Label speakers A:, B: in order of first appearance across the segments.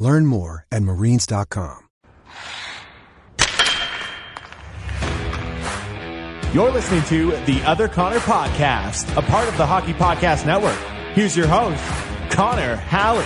A: Learn more at marines.com.
B: You're listening to the Other Connor Podcast, a part of the Hockey Podcast Network. Here's your host, Connor Halley.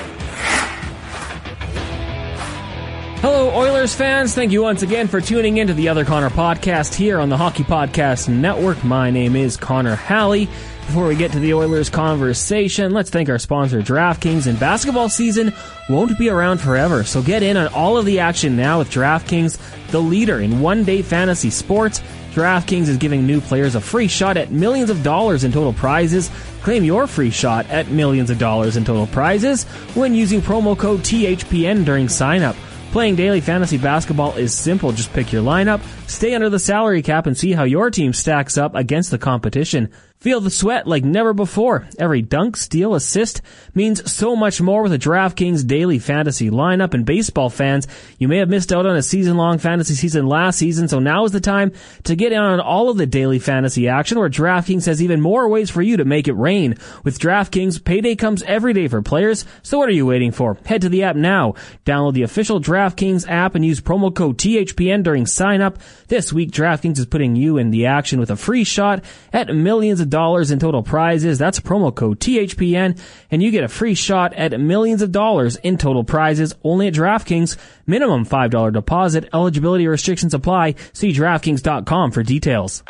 C: Hello, Oilers fans. Thank you once again for tuning into the Other Connor podcast here on the Hockey Podcast Network. My name is Connor Halley. Before we get to the Oilers conversation, let's thank our sponsor, DraftKings. And basketball season won't be around forever, so get in on all of the action now with DraftKings, the leader in one day fantasy sports. DraftKings is giving new players a free shot at millions of dollars in total prizes. Claim your free shot at millions of dollars in total prizes when using promo code THPN during signup. Playing daily fantasy basketball is simple. Just pick your lineup, stay under the salary cap, and see how your team stacks up against the competition. Feel the sweat like never before. Every dunk, steal, assist means so much more with a DraftKings daily fantasy lineup. And baseball fans, you may have missed out on a season-long fantasy season last season, so now is the time to get in on all of the daily fantasy action where DraftKings has even more ways for you to make it rain. With DraftKings, payday comes every day for players, so what are you waiting for? Head to the app now. Download the official DraftKings app and use promo code THPN during sign up. This week, DraftKings is putting you in the action with a free shot at millions of dollars in total prizes. That's promo code THPN, and you get a free shot at millions of dollars in total prizes only at DraftKings. Minimum $5 deposit. Eligibility restrictions apply. See DraftKings.com for details.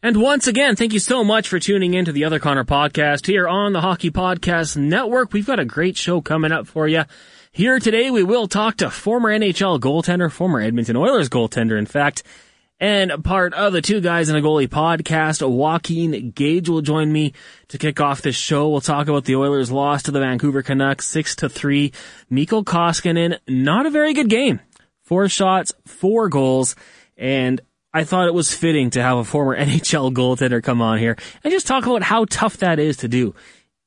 C: And once again, thank you so much for tuning in to the Other Connor podcast here on the Hockey Podcast Network. We've got a great show coming up for you. Here today, we will talk to former NHL goaltender, former Edmonton Oilers goaltender, in fact, and part of the Two Guys and a Goalie podcast, Joaquin Gage will join me to kick off this show. We'll talk about the Oilers' loss to the Vancouver Canucks, six to three. Mikko Koskinen, not a very good game. Four shots, four goals, and I thought it was fitting to have a former NHL goaltender come on here and just talk about how tough that is to do.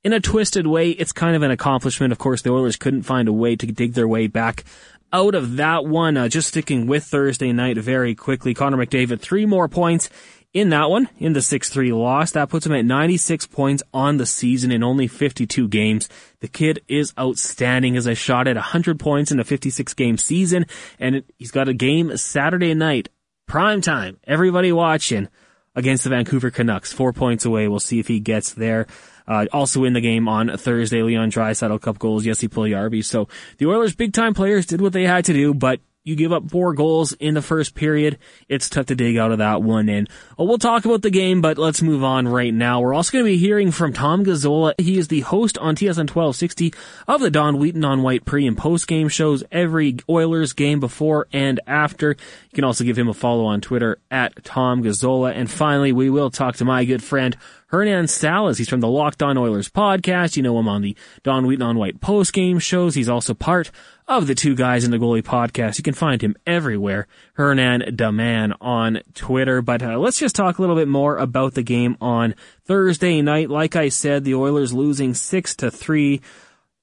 C: In a twisted way, it's kind of an accomplishment. Of course, the Oilers couldn't find a way to dig their way back out of that one. Uh, just sticking with Thursday night very quickly. Connor McDavid, three more points in that one, in the 6-3 loss. That puts him at 96 points on the season in only 52 games. The kid is outstanding as a shot at 100 points in a 56 game season, and he's got a game Saturday night, prime time, everybody watching against the Vancouver Canucks. Four points away. We'll see if he gets there. Uh, also in the game on Thursday, Leon Draisaitl cup goals, Jesse Puljujarvi. So the Oilers' big time players did what they had to do, but you give up four goals in the first period. It's tough to dig out of that one. And well, we'll talk about the game, but let's move on right now. We're also going to be hearing from Tom Gazzola. He is the host on TSN 1260 of the Don Wheaton on White pre and post game shows every Oilers game before and after. You can also give him a follow on Twitter at Tom Gazzola. And finally, we will talk to my good friend Hernan Salas. He's from the Locked On Oilers podcast. You know him on the Don Wheaton on White post game shows. He's also part of the Two Guys in the Goalie podcast. You can find him everywhere. Hernan Daman on Twitter. But uh, let's just talk a little bit more about the game on Thursday night. Like I said, the Oilers losing six to three,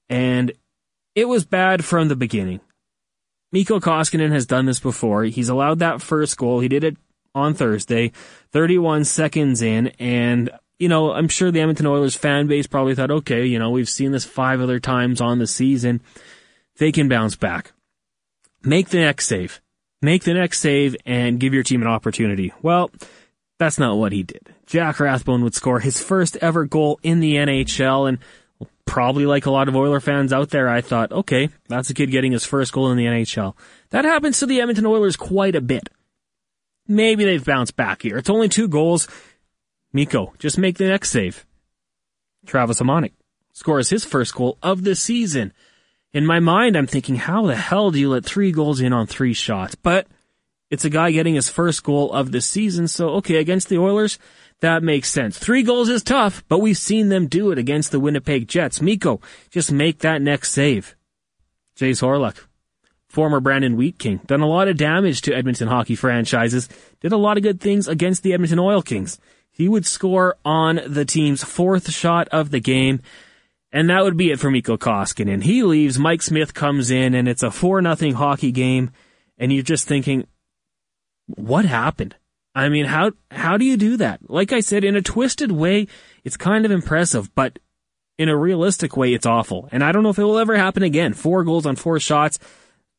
C: and it was bad from the beginning. Mikko Koskinen has done this before. He's allowed that first goal. He did it on Thursday, 31 seconds in, and you know, I'm sure the Edmonton Oilers fan base probably thought, okay, you know, we've seen this five other times on the season. They can bounce back. Make the next save. Make the next save and give your team an opportunity. Well, that's not what he did. Jack Rathbone would score his first ever goal in the NHL and probably like a lot of Oiler fans out there, I thought, okay, that's a kid getting his first goal in the NHL. That happens to the Edmonton Oilers quite a bit. Maybe they've bounced back here. It's only two goals. Mikko, just make the next save. Travis Hamonic scores his first goal of the season. In my mind, I'm thinking, how the hell do you let three goals in on three shots? But it's a guy getting his first goal of the season, so okay, against the Oilers, that makes sense. Three goals is tough, but we've seen them do it against the Winnipeg Jets. Mikko, just make that next save. Jayce Hawryluk, former Brandon Wheat King. Done a lot of damage to Edmonton hockey franchises. Did a lot of good things against the Edmonton Oil Kings. He would score on the team's fourth shot of the game. And that would be it for Mikko Koskinen. He leaves, Mike Smith comes in, and it's a 4 nothing hockey game. And you're just thinking, what happened? I mean, how, how do you do that? Like I said, in a twisted way, it's kind of impressive, but in a realistic way, it's awful. And I don't know if it will ever happen again. Four goals on four shots.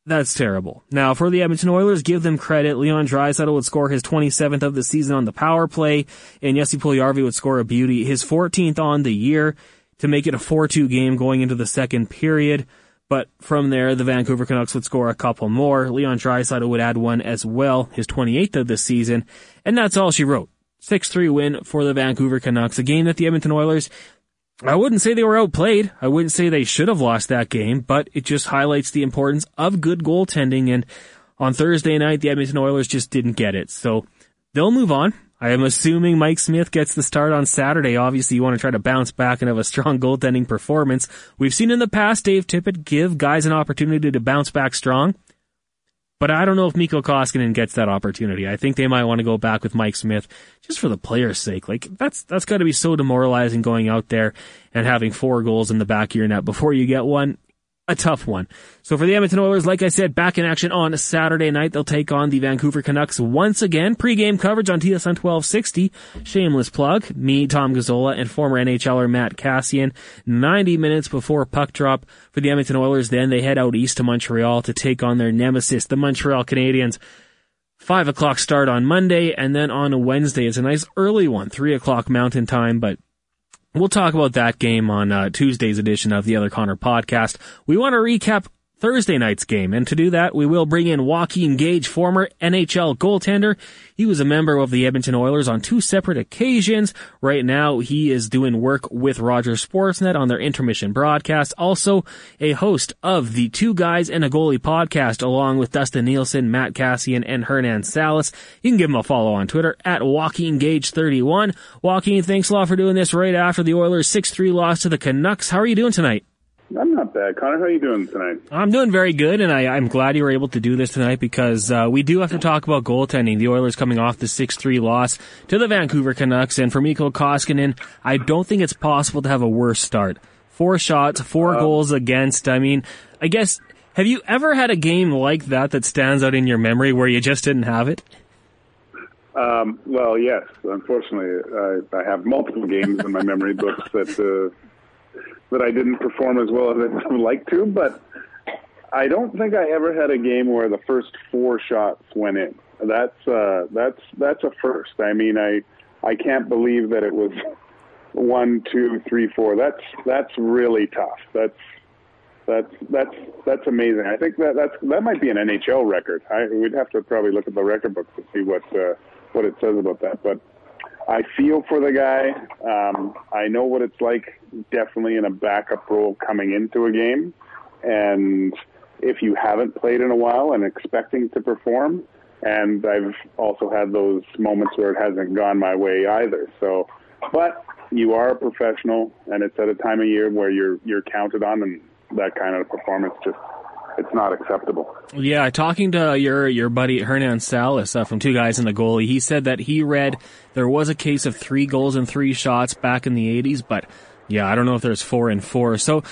C: That's terrible. Now, for the Edmonton Oilers, give them credit. Leon Draisaitl would score his 27th of the season on the power play, and Jesse Puljujarvi would score a beauty, his 14th on the year to make it a 4-2 game going into the second period. But from there, the Vancouver Canucks would score a couple more. Leon Draisaitl would add one as well, his 28th of the season, and that's all she wrote. 6-3 win for the Vancouver Canucks, a game that the Edmonton Oilers I wouldn't say they were outplayed. I wouldn't say they should have lost that game, but it just highlights the importance of good goaltending. And on Thursday night, the Edmonton Oilers just didn't get it. So they'll move on. I am assuming Mike Smith gets the start on Saturday. Obviously, you want to try to bounce back and have a strong goaltending performance. We've seen in the past Dave Tippett give guys an opportunity to bounce back strong. But I don't know if Mikko Koskinen gets that opportunity. I think they might want to go back with Mike Smith just for the player's sake. Like that's that's got to be so demoralizing going out there and having four goals in the back of your net before you get one a tough one. So for the Edmonton Oilers, like I said, back in action on Saturday night, they'll take on the Vancouver Canucks once again. Pre-game coverage on TSN 1260. Shameless plug. Me, Tom Gazzola, and former NHLer Matt Kassian. 90 minutes before puck drop for the Edmonton Oilers. Then they head out east to Montreal to take on their nemesis, the Montreal Canadiens. Five o'clock start on Monday, and then on a Wednesday, it's a nice early one, three o'clock mountain time, but We'll talk about that game on uh, Tuesday's edition of the Other Connor podcast. We want to recap Thursday night's game. And to do that, we will bring in Joaquin Gage, former NHL goaltender. He was a member of the Edmonton Oilers on two separate occasions. Right now, he is doing work with Rogers Sportsnet on their intermission broadcast. Also, a host of the Two Guys and a Goalie podcast, along with Dustin Nielson, Matt Kassian, and Hernan Salas. You can give him a follow on Twitter at Joaquin Gage31. Joaquin, thanks a lot for doing this right after the Oilers 6-3 loss to the Canucks. How are you doing tonight?
D: I'm not bad. Connor, how are you doing tonight?
C: I'm doing very good, and I, am glad you were able to do this tonight because uh, we do have to talk about goaltending. The Oilers coming off the 6-3 loss to the Vancouver Canucks, and for Mikko Koskinen, I don't think it's possible to have a worse start. Four shots, four um, goals against. I mean, I guess, have you ever had a game like that that stands out in your memory where you just didn't have it?
D: Um, well, yes. Unfortunately, I, I have multiple games in my memory books that uh, that I didn't perform as well as I would like to, but I don't think I ever had a game where the first four shots went in. That's uh, that's that's a first. I mean, I I can't believe that it was one, two, three, four. That's that's really tough. That's that's that's that's amazing. I think that that's that might be an NHL record. I, we'd have to probably look at the record book to see what uh, what it says about that. But I feel for the guy. Um, I know what it's like, definitely in a backup role coming into a game. And if you haven't played in a while and expecting to perform, and I've also had those moments where it hasn't gone my way either. So, but you are a professional, and it's at a time of year where you're you're counted on, and that kind of performance just it's not acceptable.
C: Yeah, talking to your your buddy Hernan Salas uh, from Two Guys and the Goalie, he said that he read there was a case of three goals and three shots back in the 80s, but yeah, I don't know if there's four and four. So,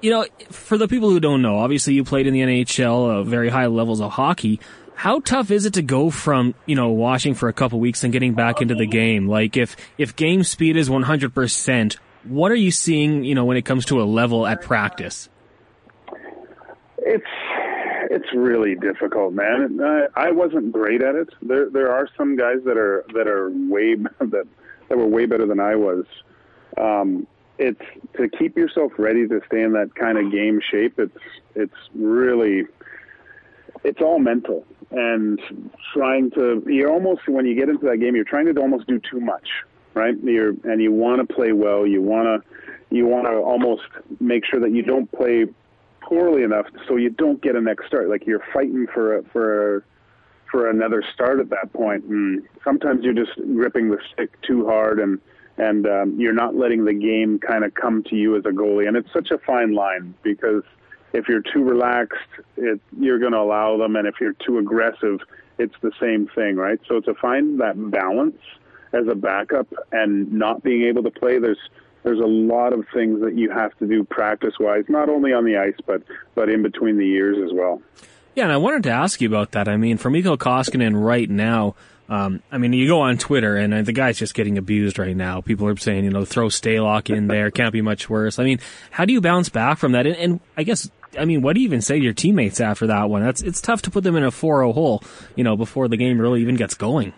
C: you know, for the people who don't know, obviously you played in the NHL, uh, very high levels of hockey. How tough is it to go from, you know, watching for a couple weeks and getting back into the game? Like if, if game speed is 100%, what are you seeing, you know, when it comes to a level at practice?
D: It's really difficult, man. I, I wasn't great at it. There there are some guys that are that are way that that were way better than I was. Um, it's to keep yourself ready to stay in that kind of game shape. It's it's really it's all mental and trying to you're almost when you get into that game you're trying to almost do too much right you're and you want to play well you want to you want to almost make sure that you don't play poorly enough so you don't get a next start. Like you're fighting for a, for a, for another start at that point. And sometimes you're just gripping the stick too hard and and um, you're not letting the game kind of come to you as a goalie. And it's such a fine line because if you're too relaxed, it, you're going to allow them, and if you're too aggressive, it's the same thing, right? So to find that balance as a backup and not being able to play, there's there's a lot of things that you have to do practice wise, not only on the ice but but in between the years as well.
C: Yeah, and I wanted to ask you about that. I mean, for Mikko Koskinen right now, um, I mean, you go on Twitter and uh, the guy's just getting abused right now. People are saying, you know, throw Stalock in there, can't be much worse. I mean, how do you bounce back from that? And, and, I guess, I mean, what do you even say to your teammates after that one? That's it's tough to put them in a 4-0 hole, you know, before the game really even gets going.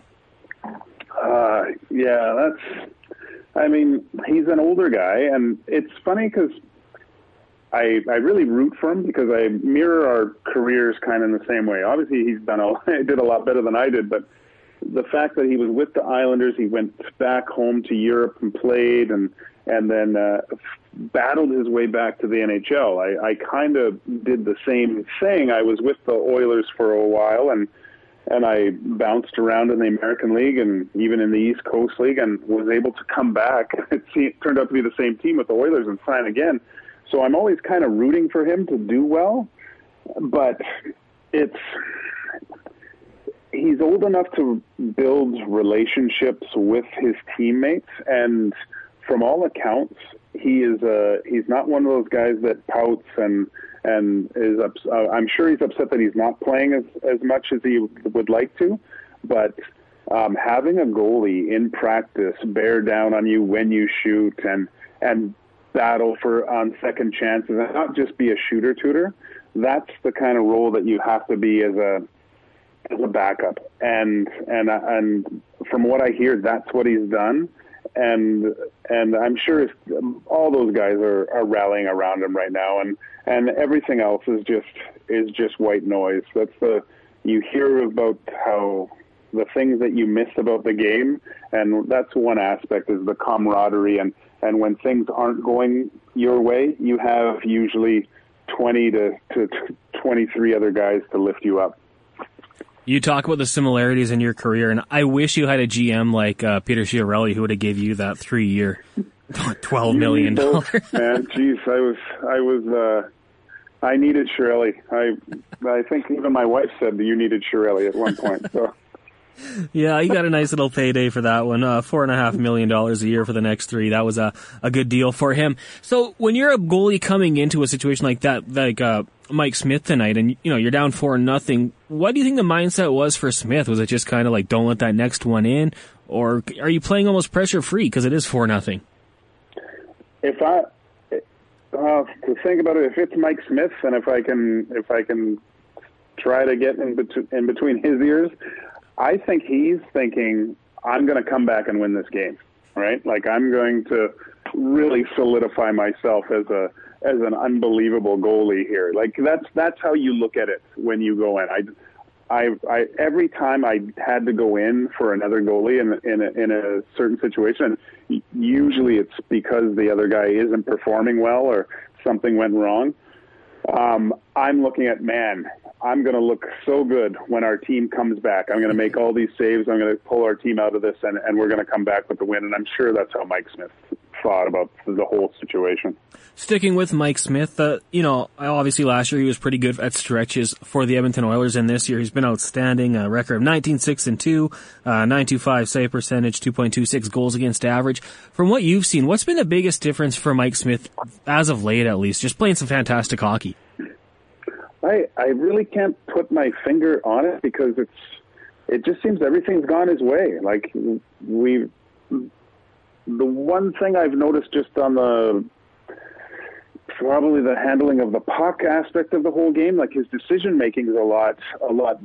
D: Uh, yeah, that's. I mean, he's an older guy, and it's funny because I I really root for him because I mirror our careers kind of in the same way. Obviously, he's done a did a lot better than I did, but the fact that he was with the Islanders, he went back home to Europe and played, and and then uh, battled his way back to the NHL. I, I kind of did the same thing. I was with the Oilers for a while, and and I bounced around in the American League and even in the East Coast League, and was able to come back. It turned out to be the same team with the Oilers and sign again. So I'm always kind of rooting for him to do well, but it's he's old enough to build relationships with his teammates, and from all accounts, he is a he's not one of those guys that pouts and and is ups, uh, I'm sure he's upset that he's not playing as as much as he would like to, but um, having a goalie in practice bear down on you when you shoot and and battle for on second chances and not just be a shooter tutor. That's the kind of role that you have to be as a as a backup. And and and from what I hear, that's what he's done. And and I'm sure um, all those guys are, are rallying around him right now. And and everything else is just is just white noise. That's the you hear about how the things that you miss about the game, and that's one aspect is the camaraderie. And and when things aren't going your way, you have usually 20 to, to 23 other guys to lift you up.
C: You talk about the similarities in your career, and I wish you had a GM like uh, Peter Chiarelli who would have gave you that three year, twelve million dollars.
D: Man, jeez, I was, I was, uh, I needed Chiarelli. I, I think even my wife said that you needed Chiarelli at one point. So.
C: yeah, he got a nice little payday for that one. Uh, four and a half million dollars a year for the next three. That was a, a good deal for him. So when you're a goalie coming into a situation like that, like uh, Mike Smith tonight, and you know you're down four nothing. What do you think the mindset was for Smith? Was it just kind of like don't let that next one in, or are you playing almost pressure free because it is four nothing?
D: If I uh, to think about it, if it's Mike Smith, and if I can if I can try to get in, bet- in between his ears, I think he's thinking I'm going to come back and win this game, right? Like I'm going to really solidify myself as a as an unbelievable goalie here. Like that's that's how you look at it when you go in. I, I, I every time I had to go in for another goalie in in a, in a certain situation, usually it's because the other guy isn't performing well or something went wrong. Um, I'm looking at man. I'm going to look so good when our team comes back. I'm going to make all these saves. I'm going to pull our team out of this, and, and we're going to come back with the win. And I'm sure that's how Mike Smith thought about the whole situation.
C: Sticking with Mike Smith, uh, you know, obviously last year he was pretty good at stretches for the Edmonton Oilers, and this year he's been outstanding. A record of 19 6 and 2, uh, 925 save percentage, 2.26 goals against average. From what you've seen, what's been the biggest difference for Mike Smith as of late, at least? Just playing some fantastic hockey.
D: I I really can't put my finger on it because it's it just seems everything's gone his way. Like we the one thing I've noticed just on the probably the handling of the puck aspect of the whole game, like his decision making is a lot a lot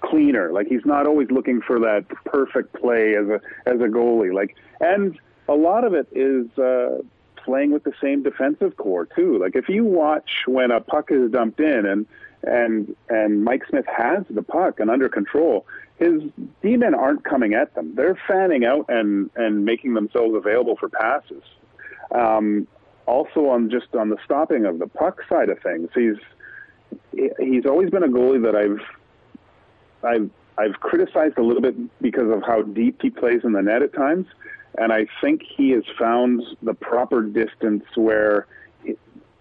D: cleaner. Like he's not always looking for that perfect play as a as a goalie. Like and a lot of it is uh, playing with the same defensive core too. Like if you watch when a puck is dumped in and and and Mike Smith has the puck and under control, his D-men aren't coming at them. They're fanning out and and making themselves available for passes. Um, also, on just on the stopping of the puck side of things, he's he's always been a goalie that I've I've I've criticized a little bit because of how deep he plays in the net at times, and I think he has found the proper distance where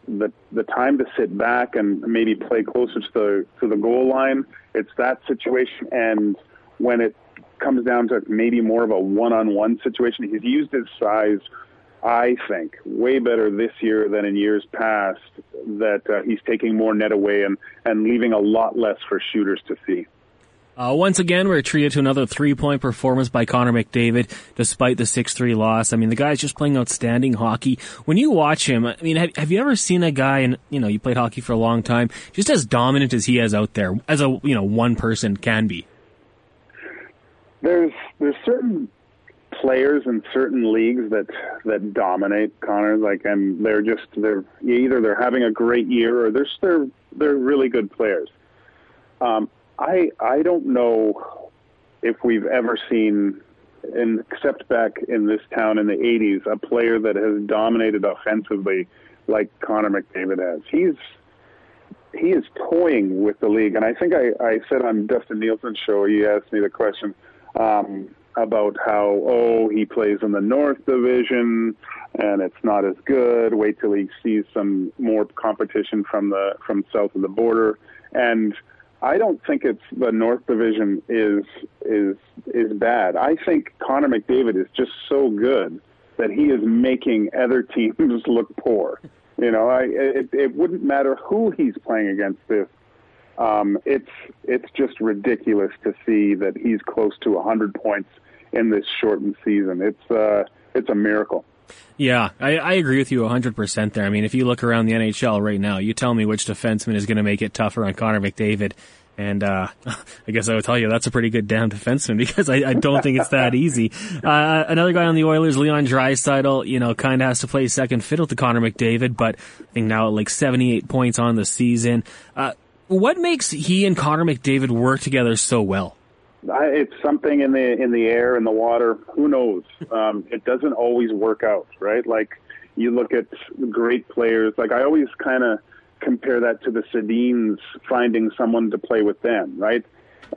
D: the the time to sit back and maybe play closer to the to the goal line. It's that situation, and when it comes down to maybe more of a one-on-one situation, he's used his size. I think way better this year than in years past. That uh, he's taking more net away and and leaving a lot less for shooters to see.
C: Uh, once again, we're treated to another three-point performance by Connor McDavid, despite the 6-3 loss. I mean, the guy's just playing outstanding hockey. When you watch him, I mean, have, have you ever seen a guy, and you know, you played hockey for a long time, just as dominant as he is out there, as a you know one person can be?
D: There's there's certain players in certain leagues that that dominate Connor, like, and they're just they're either they're having a great year or they're they're they're really good players. Um, I I don't know if we've ever seen, in, except back in this town in the '80s, a player that has dominated offensively like Connor McDavid has. He's he is toying with the league, and I think I, I said on Dustin Nielson's show, he asked me the question um, about how oh he plays in the North Division and it's not as good. Wait till he sees some more competition from the from south of the border and I don't think it's the North Division is is is bad. I think Connor McDavid is just so good that he is making other teams look poor. You know, I it, it wouldn't matter who he's playing against this. Um, it's it's just ridiculous to see that he's close to 100 points in this shortened season. It's uh, it's a miracle.
C: Yeah, I, I agree with you 100% there. I mean, if you look around the NHL right now, you tell me which defenseman is going to make it tougher on Connor McDavid. And uh, I guess I would tell you that's a pretty good damn defenseman because I, I don't think it's that easy. Uh, another guy on the Oilers, Leon Draisaitl, you know, kind of has to play second fiddle to Connor McDavid, but I think now at like 78 points on the season. Uh, what makes he and Connor McDavid work together so well?
D: It's something in the in the air in the water. Who knows? Um, it doesn't always work out, right? Like you look at great players. Like I always kind of compare that to the Sedins finding someone to play with them, right?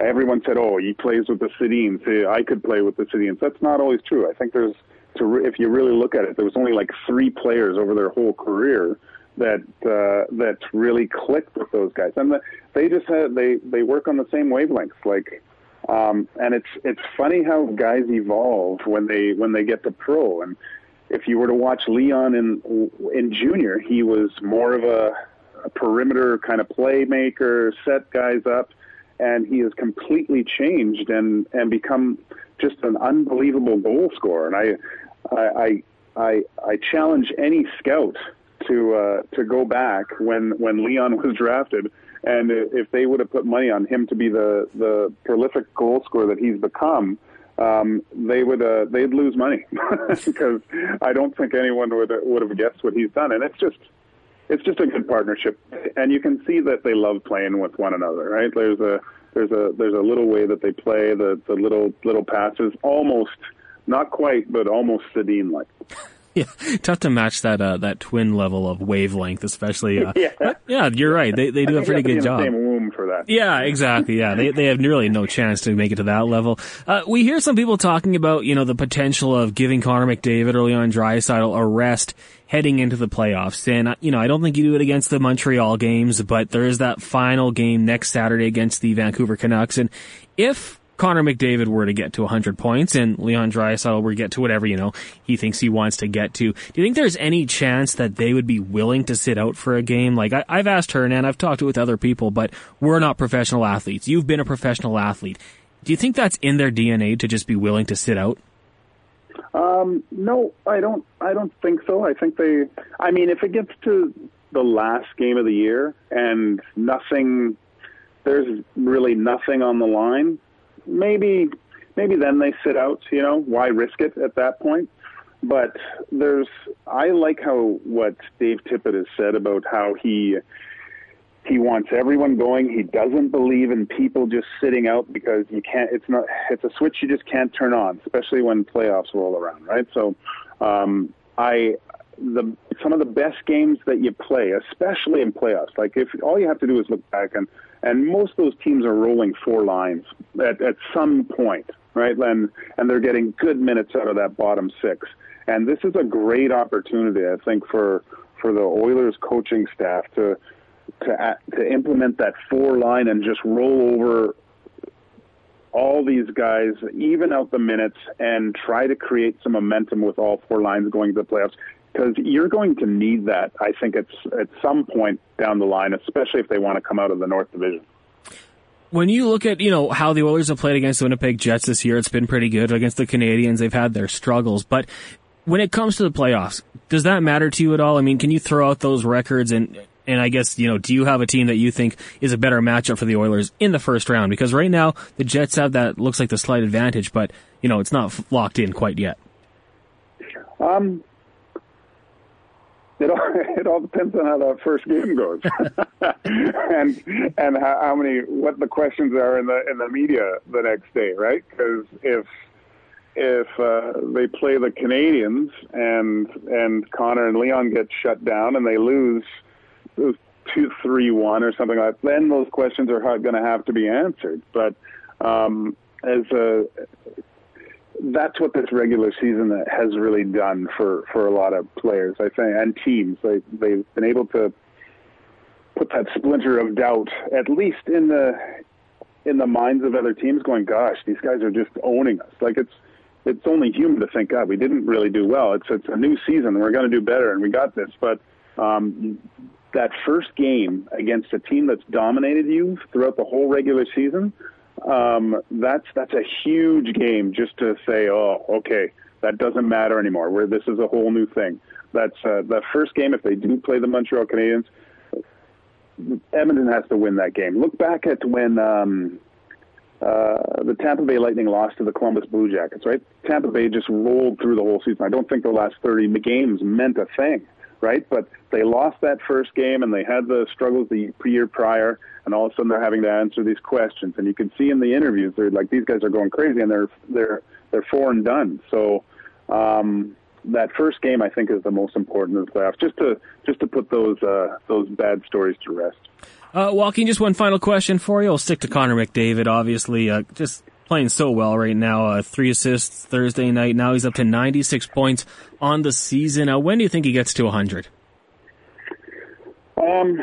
D: Everyone said, "Oh, he plays with the Sedins. I could play with the Sedins." That's not always true. I think there's to re- if you really look at it, there was only like three players over their whole career that uh, that really clicked with those guys, and the, they just had they they work on the same wavelengths. Like um, and it's it's funny how guys evolve when they when they get to pro. And if you were to watch Leon in in junior, he was more of a, a perimeter kind of playmaker, set guys up, and he has completely changed and and become just an unbelievable goal scorer. And I I I I challenge any scout to uh, to go back when when Leon was drafted and if they would have put money on him to be the the prolific goal scorer that he's become, um, they would uh, they'd lose money because I don't think anyone would would have guessed what he's done. And it's just it's just a good partnership, and you can see that they love playing with one another. Right? There's a there's a there's a little way that they play the the little little passes, almost not quite, but almost Sedin like.
C: yeah, tough to match that uh, that twin level of wavelength, especially. Uh, yeah. yeah, you're right. They they do a pretty good job.
D: same room for that.
C: Yeah, exactly. Yeah, they they have really no chance to make it to that level. Uh, we hear some people talking about you know the potential of giving Connor McDavid or Leon Draisaitl a rest heading into the playoffs. And, uh, you know, I don't think you do it against the Montreal games, but there is that final game next Saturday against the Vancouver Canucks. And if Connor McDavid were to get to 100 points and Leon Draisaitl were to get to whatever, you know, he thinks he wants to get to, do you think there's any chance that they would be willing to sit out for a game? Like, I, have asked her and I've talked with other people, but we're not professional athletes. You've been a professional athlete. Do you think that's in their DNA to just be willing to sit out?
D: Um, no, I don't. I don't think so. I think they. I mean, if it gets to the last game of the year and nothing, there's really nothing on the line maybe maybe then they sit out. You know, why risk it at that point? But there's I like how what Dave Tippett has said about how he he wants everyone going. He doesn't believe in people just sitting out because you can't. It's not. It's a switch you just can't turn on, especially when playoffs roll around, right? So, um, I the some of the best games that you play, especially in playoffs. Like if all you have to do is look back and and most of those teams are rolling four lines at, at some point, right? And and they're getting good minutes out of that bottom six. And this is a great opportunity, I think, for for the Oilers coaching staff to to to implement that four line and just roll over all these guys, even out the minutes, and try to create some momentum with all four lines going to the playoffs. Because you're going to need that, I think, it's at some point down the line, especially if they want to come out of the North Division
C: when you look at you know how the Oilers have played against the Winnipeg Jets this year, it's been pretty good. Against the Canadiens. they've had their struggles, but when it comes to the playoffs, does that matter to you at all? I mean, can you throw out those records and and I guess you know, do you have a team that you think is a better matchup for the Oilers in the first round? Because right now the Jets have that looks like the slight advantage, but you know it's not locked in quite yet.
D: Um, it all, it all depends on how that first game goes, and and how, how, many what the questions are in the in the media the next day, right? Because if if uh, they play the Canadiens and and Connor and Leon get shut down and they lose, lose two three one or something like that, then those questions are going to have to be answered. But um, as a that's what this regular season has really done for, for a lot of players, I think, and teams. They, they've been able to put that splinter of doubt, at least in the in the minds of other teams, going, "Gosh, these guys are just owning us." Like it's it's only human to think, "God, we didn't really do well. It's it's a new season. We're going to do better, and we got this." But um, that first game against a team that's dominated you throughout the whole regular season um, that's that's a huge game just to say, oh, okay, that doesn't matter anymore. Where this is a whole new thing. That's uh, the first game. If they do play the Montreal Canadiens, Edmonton has to win that game. Look back at when um, uh, the Tampa Bay Lightning lost to the Columbus Blue Jackets. Right, Tampa Bay just rolled through the whole season. I don't think the last thirty games meant a thing right? But they lost that first game and they had the struggles the year prior, and all of a sudden they're having to answer these questions. And you can see in the interviews, they're like these guys are going crazy, and they're they're they're four and done. So um, that first game, I think, is the most important of the playoffs. Just to just to put those uh, those bad stories to rest.
C: Uh, Joaquin, just one final question for you. I'll stick to Connor McDavid. Obviously, uh, just playing so well right now. Uh, three assists Thursday night. Now he's up to 96 points on the season. Uh, when do you think he gets to 100?
D: Um,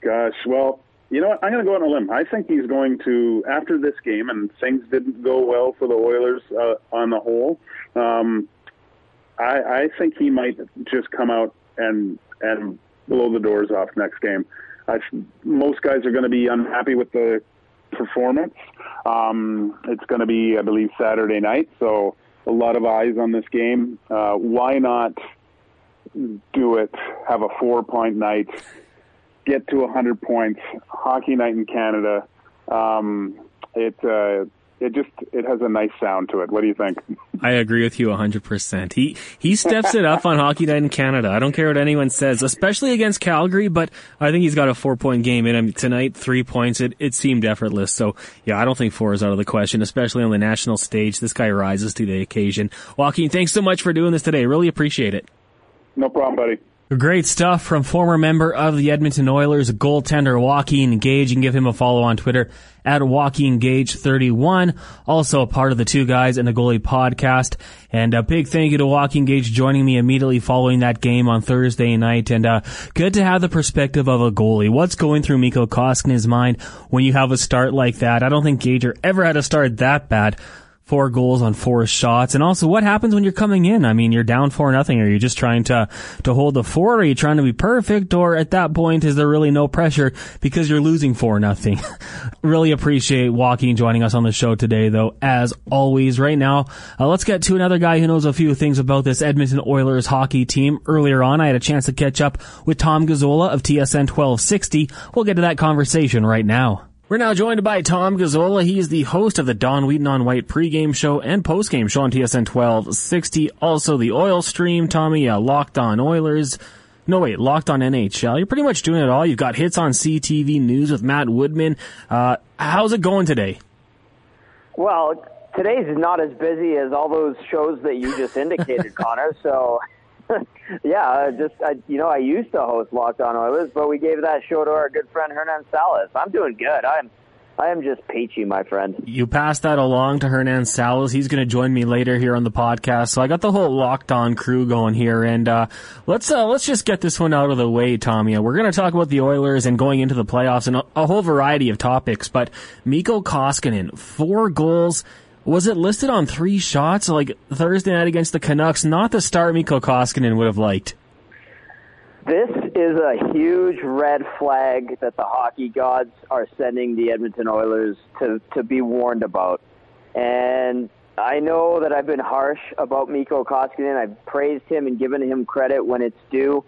D: gosh, well, you know what? I'm going to go on a limb. I think he's going to after this game, and things didn't go well for the Oilers uh, on the whole. Um, I, I think he might just come out and and blow the doors off next game. I, most guys are going to be unhappy with the performance. Um, it's going to be, I believe, Saturday night, so a lot of eyes on this game. Uh, why not do it? Have a four-point night, get to 100 points. Hockey night in Canada. Um, it uh, it just it has a nice sound to it. What do you think?
C: I agree with you 100%. He he steps it up on Hockey Night in Canada. I don't care what anyone says, especially against Calgary, but I think he's got a 4-point game in him tonight, 3 points. It it seemed effortless. So, yeah, I don't think 4 is out of the question, especially on the national stage. This guy rises to the occasion. Joaquin, thanks so much for doing this today. Really appreciate it.
D: No problem, buddy.
C: Great stuff from former member of the Edmonton Oilers, goaltender Joaquin Gage. You can give him a follow on Twitter at Joaquin Gage 31. Also a part of the Two Guys and the Goalie podcast. And a big thank you to Joaquin Gage joining me immediately following that game on Thursday night. And uh, good to have the perspective of a goalie. What's going through Mikko Koskinen's mind when you have a start like that? I don't think Gager ever had a start that bad four goals on four shots. And also what happens when you're coming in? I mean, you're down four nothing. Are you just trying to, to hold the fort? Are you trying to be perfect? Or at that point, is there really no pressure because you're losing four nothing? really appreciate Joaquin joining us on the show today, though, as always. Right now, uh, let's get to another guy who knows a few things about this Edmonton Oilers hockey team. Earlier on, I had a chance to catch up with Tom Gazzola of TSN 1260. We'll get to that conversation right now. We're now joined by Tom Gazzola. He is the host of the Don Wheaton on White pregame show and postgame show on TSN 1260. Also the Oil Stream. Tommy, uh, Locked on Oilers. No, wait, Locked on NHL. You're pretty much doing it all. You've got hits on CTV News with Matt Woodman. Uh, how's it going today?
E: Well, today's not as busy as all those shows that you just indicated, Connor. So yeah, just I, you know, I used to host Locked On Oilers, but we gave that show to our good friend Hernan Salas. I'm doing good. I'm I am just peachy, my friend.
C: You passed that along to Hernan Salas. He's going to join me later here on the podcast. So I got the whole locked on crew going here, and uh, let's uh, let's just get this one out of the way, Tommy. We're going to talk about the Oilers and going into the playoffs and a, a whole variety of topics. But Mikko Koskinen, four goals. Was it listed on three shots like Thursday night against the Canucks? Not the start Mikko Koskinen would have liked.
E: This is a huge red flag that the hockey gods are sending the Edmonton Oilers to, to be warned about. And I know that I've been harsh about Mikko Koskinen. I've praised him and given him credit when it's due.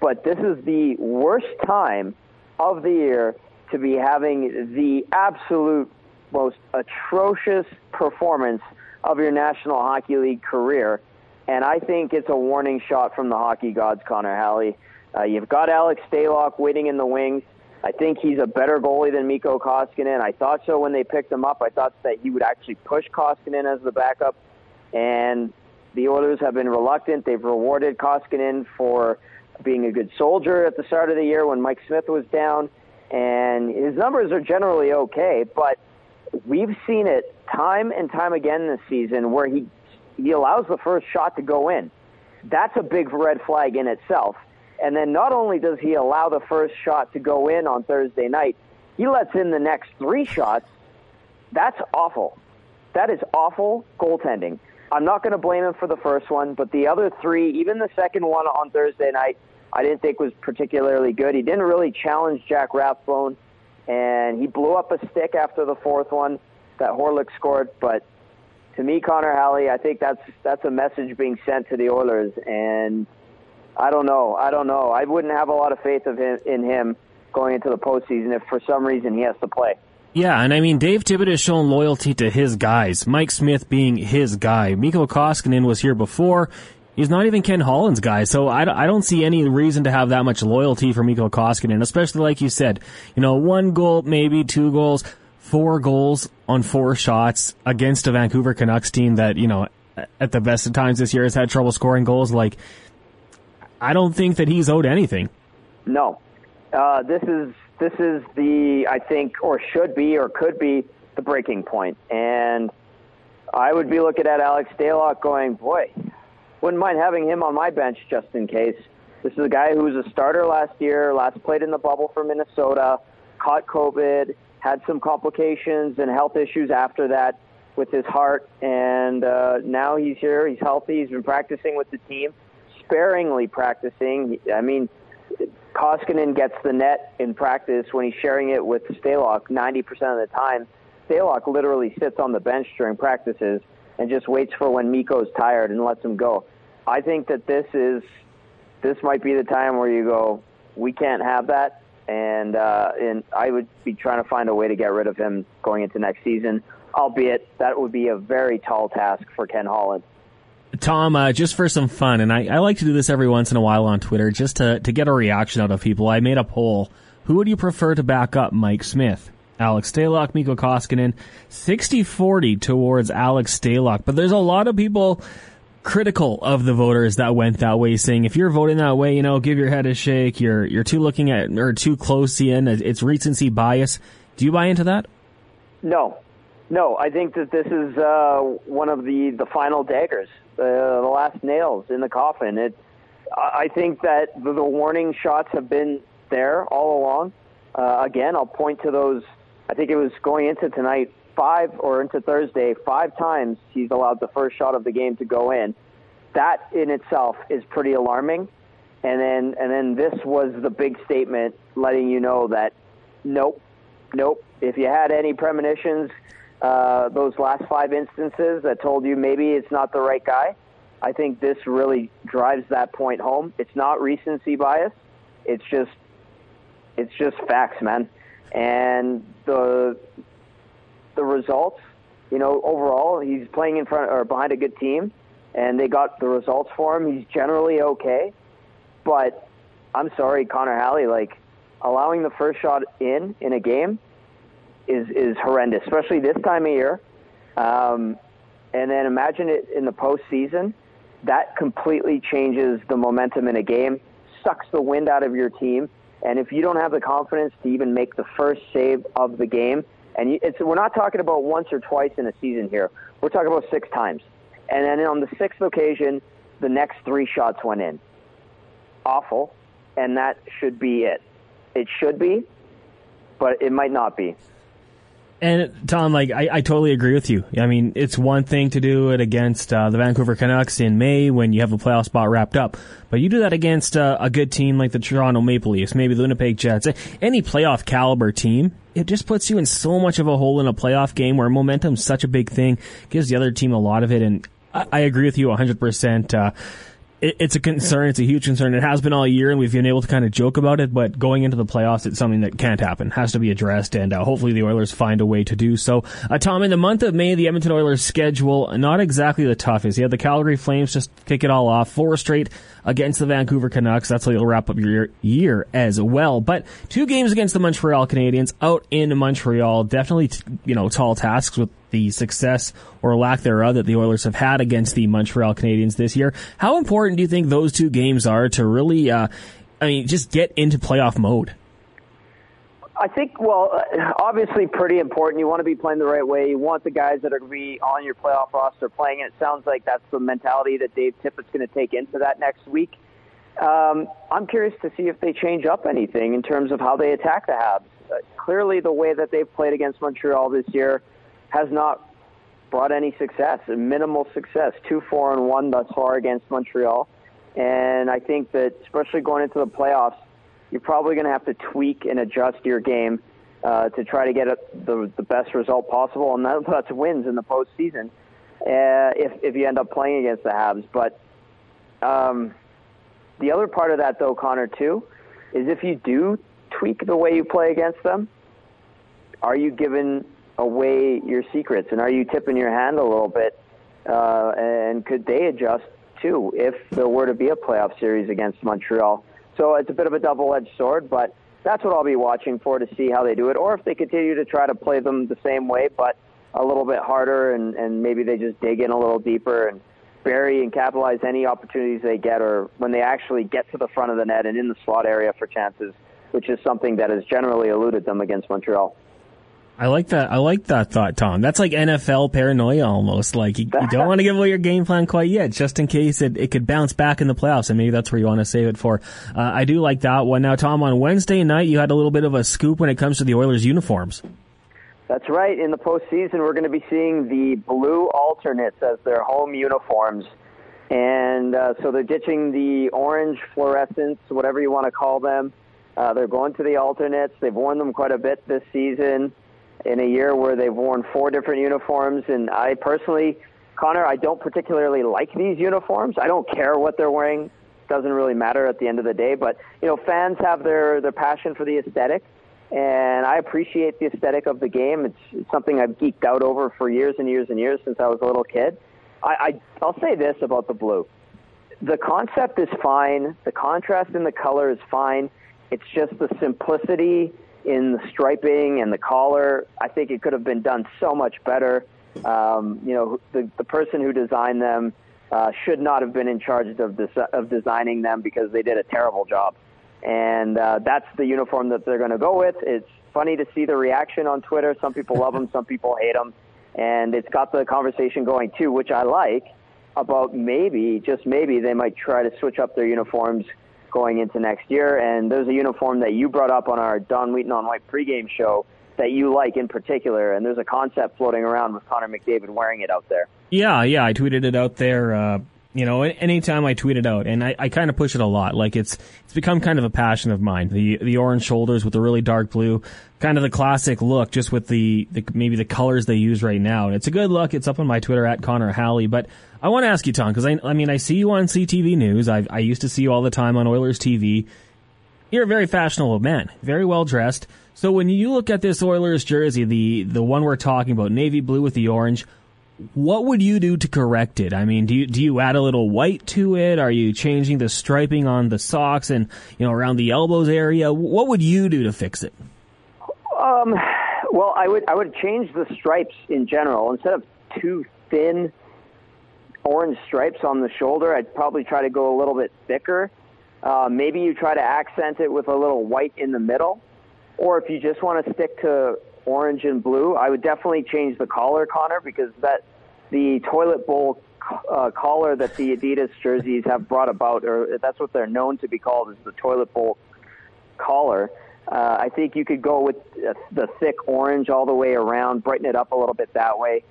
E: But this is the worst time of the year to be having the absolute most atrocious performance of your National Hockey League career. And I think it's a warning shot from the hockey gods, Connor Halley. Uh, you've got Alex Stalock waiting in the wings. I think he's a better goalie than Mikko Koskinen. I thought so when they picked him up. I thought that he would actually push Koskinen as the backup. And the Oilers have been reluctant. They've rewarded Koskinen for being a good soldier at the start of the year when Mike Smith was down. And his numbers are generally okay, but we've seen it time and time again this season where he he allows the first shot to go in. That's a big red flag in itself. And then not only does he allow the first shot to go in on Thursday night, he lets in the next three shots. That's awful. That is awful goaltending. I'm not going to blame him for the first one, but the other three, even the second one on Thursday night, I didn't think was particularly good. He didn't really challenge Jack Rathbone, and he blew up a stick after the fourth one that Hawryluk scored. But to me, Connor Halley, I think that's that's a message being sent to the Oilers, and I don't know. I don't know. I wouldn't have a lot of faith of him, in him going into the postseason if for some reason he has to play.
C: Yeah, and I mean, Dave Tippett has shown loyalty to his guys. Mike Smith being his guy. Mikko Koskinen was here before. He's not even Ken Holland's guy, so I, I don't see any reason to have that much loyalty for Mikko Koskinen, especially like you said, you know, one goal, maybe two goals, four goals on four shots against a Vancouver Canucks team that, you know, at the best of times this year has had trouble scoring goals. Like, I don't think that he's owed anything.
E: No, uh, this is this is the I think or should be or could be the breaking point, and I would be looking at Alex Stalock going, boy, wouldn't mind having him on my bench just in case. This is a guy who was a starter last year, last played in the bubble for Minnesota, caught COVID, had some complications and health issues after that with his heart, and uh, now he's here. He's healthy. He's been practicing with the team sparingly practicing. I mean, Koskinen gets the net in practice when he's sharing it with Stalock 90% of the time. Stalock literally sits on the bench during practices and just waits for when Mikko's tired and lets him go. I think that this is this might be the time where you go, we can't have that, and uh, and I would be trying to find a way to get rid of him going into next season. Albeit that would be a very tall task for Ken Holland.
C: Tom, uh, just for some fun, and I, I, like to do this every once in a while on Twitter, just to, to get a reaction out of people. I made a poll. Who would you prefer to back up Mike Smith? Alex Stalock, Mikko Koskinen, 60-40 towards Alex Stalock. But there's a lot of people critical of the voters that went that way, saying if you're voting that way, you know, give your head a shake. You're you're too looking at or too close in. It's recency bias. Do you buy into that?
E: No, no. I think that this is uh, one of the the final daggers uh, the last nails in the coffin. It, I think that the, the warning shots have been there all along. Uh, again, I'll point to those. I think it was going into tonight, five or into Thursday, five times he's allowed the first shot of the game to go in. That in itself is pretty alarming. And then, and then this was the big statement letting you know that nope, nope. If you had any premonitions, uh, those last five instances that told you maybe it's not the right guy. I think this really drives that point home. It's not recency bias. It's just it's just facts, man. And the the results, you know, overall, he's playing in front or behind a good team, and they got the results for him. He's generally okay, but I'm sorry, Connor Halley, like allowing the first shot in in a game is is horrendous, especially this time of year. Um, and then imagine it in the postseason. That completely changes the momentum in a game, sucks the wind out of your team, and if you don't have the confidence to even make the first save of the game, And you, it's, we're not talking about once or twice in a season here. We're talking about six times. And then on the sixth occasion, the next three shots went in. Awful. And that should be it. It should be, but it might not be.
C: And Tom, like I, I totally agree with you. I mean, it's one thing to do it against uh, the Vancouver Canucks in May when you have a playoff spot wrapped up, but you do that against uh, a good team like the Toronto Maple Leafs, maybe the Winnipeg Jets, any playoff caliber team. It just puts you in so much of a hole in a playoff game where momentum's such a big thing, gives the other team a lot of it, and I, I agree with you 100%. Uh, it, it's a concern. It's a huge concern. It has been all year, and we've been able to kind of joke about it. But going into the playoffs, it's something that can't happen. Has to be addressed, and uh, hopefully the Oilers find a way to do so. Uh, Tom, in the month of May, the Edmonton Oilers' schedule not exactly the toughest. You had the Calgary Flames just kick it all off, four straight against the Vancouver Canucks. That's how you'll wrap up your year as well. But two games against the Montreal Canadiens out in Montreal, definitely you know tall tasks with the success or lack thereof that the Oilers have had against the Montreal Canadiens this year. How important do you think those two games are to really, uh, I mean, just get into playoff mode?
E: I think, well, uh, obviously pretty important. You want to be playing the right way. You want the guys that are going to be on your playoff roster playing. It sounds like that's the mentality that Dave Tippett's going to take into that next week. Um, I'm curious to see if they change up anything in terms of how they attack the Habs. Uh, clearly, the way that they've played against Montreal this year has not brought any success, minimal success. Two, four, and one thus far against Montreal. And I think that, especially going into the playoffs, you're probably going to have to tweak and adjust your game uh, to try to get a, the, the best result possible, and that, that's wins in the postseason uh, if, if you end up playing against the Habs. But um, the other part of that, though, Connor, too, is if you do tweak the way you play against them, are you given away your secrets, and are you tipping your hand a little bit? Uh, and could they adjust too if there were to be a playoff series against Montreal? So it's a bit of a double-edged sword, but that's what I'll be watching for to see how they do it, or if they continue to try to play them the same way, but a little bit harder, and, and maybe they just dig in a little deeper and bury and capitalize any opportunities they get, or when they actually get to the front of the net and in the slot area for chances, which is something that has generally eluded them against Montreal.
C: I like that. I like that thought, Tom. That's like NFL paranoia almost. Like you, you don't want to give away your game plan quite yet, just in case it, it could bounce back in the playoffs, and maybe that's where you want to save it for. Uh, I do like that one. Now, Tom, on Wednesday night, you had a little bit of a scoop when it comes to the Oilers uniforms.
E: That's right. In the postseason, we're going to be seeing the blue alternates as their home uniforms. And uh, so they're ditching the orange fluorescents, whatever you want to call them. Uh, they're going to the alternates. They've worn them quite a bit this season in a year where they've worn four different uniforms. And I personally, Connor, I don't particularly like these uniforms. I don't care what they're wearing. Doesn't really matter at the end of the day. But you know, fans have their their passion for the aesthetic, and I appreciate the aesthetic of the game. It's, it's something I've geeked out over for years and years and years since I was a little kid. I, I I'll say this about the blue. The concept is fine. The contrast in the color is fine. It's just the simplicity in the striping and the collar. I think it could have been done so much better. Um, you know, the, the person who designed them uh, should not have been in charge of, of designing them because they did a terrible job. And uh, that's the uniform that they're going to go with. It's funny to see the reaction on Twitter. Some people love them, some people hate them. And it's got the conversation going too, which I like, about maybe, just maybe, they might try to switch up their uniforms going into next year. And there's a uniform that you brought up on our Don Wheaton on White pregame show that you like in particular. And there's a concept floating around with Connor McDavid wearing it out there.
C: Yeah, yeah, I tweeted it out there. Uh, you know, anytime I tweet it out, and I, I kind of push it a lot. Like it's it's become kind of a passion of mine. The the orange shoulders with the really dark blue, kind of the classic look, just with the, the maybe the colors they use right now. And it's a good look. It's up on my Twitter at Connor Halley. But I want to ask you, Tom, because I I mean I see you on CTV News. I I used to see you all the time on Oilers TV. You're a very fashionable man, very well dressed. So when you look at this Oilers jersey, the the one we're talking about, navy blue with the orange what would you do to correct it? I mean, do you do you add a little white to it? Are you changing the striping on the socks and you know around the elbows area? What would you do to fix it?
E: Um, well, I would I would change the stripes in general instead of two thin orange stripes on the shoulder. I'd probably try to go a little bit thicker. Uh, maybe you try to accent it with a little white in the middle, or if you just want to stick to orange and blue. I would definitely change the collar, Connor, because that the toilet bowl uh, collar that the Adidas jerseys have brought about, or that's what they're known to be called, is the toilet bowl collar. Uh, I think you could go with the thick orange all the way around, brighten it up a little bit that way.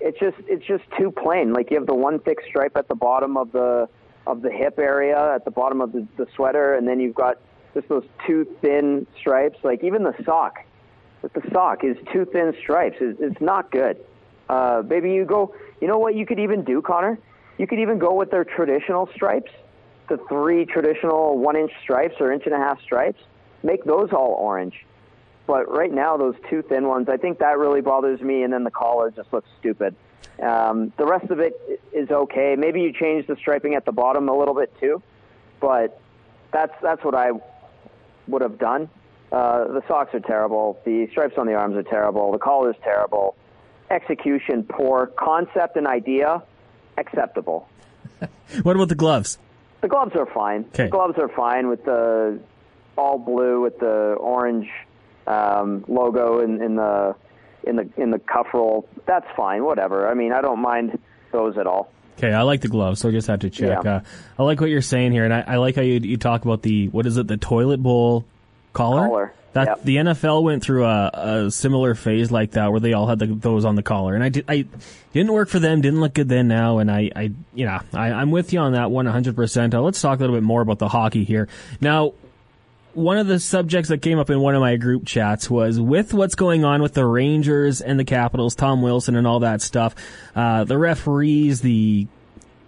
E: It's just it's just too plain. Like you have the one thick stripe at the bottom of the of the hip area, at the bottom of the, the sweater, and then you've got just those two thin stripes. Like even the sock, with the sock is two thin stripes. It's, it's not good. Uh, maybe you go. You know what you could even do, Connor? You could even go with their traditional stripes, the three traditional one-inch stripes or inch and a half stripes. Make those all orange. But right now, those two thin ones, I think that really bothers me. And then the collar just looks stupid. Um, the rest of it is okay. Maybe you change the striping at the bottom a little bit too, but that's that's what I would have done. Uh, the socks are terrible. The stripes on the arms are terrible. The collar is terrible. Execution poor. Concept and idea acceptable.
C: what about the gloves?
E: The gloves are fine.
C: Okay.
E: The gloves are fine with the all blue with the orange um, logo in, in the in the in the cuff roll. That's fine. Whatever. I mean, I don't mind those at all.
C: Okay, I like the gloves, so I just have to check.
E: Yeah.
C: Uh, I like what you're saying here, and I, I like how you, you talk about the what is it, the toilet bowl collar.
E: Collar.
C: That
E: Yep.
C: the NFL went through a, a similar phase like that where they all had the, those on the collar, and I did I didn't work for them, didn't look good then now, and I I you know I, I'm with you on that one 100. percent uh, Let's talk a little bit more about the hockey here now. One of the subjects that came up in one of my group chats was with what's going on with the Rangers and the Capitals, Tom Wilson and all that stuff, uh, the referees, the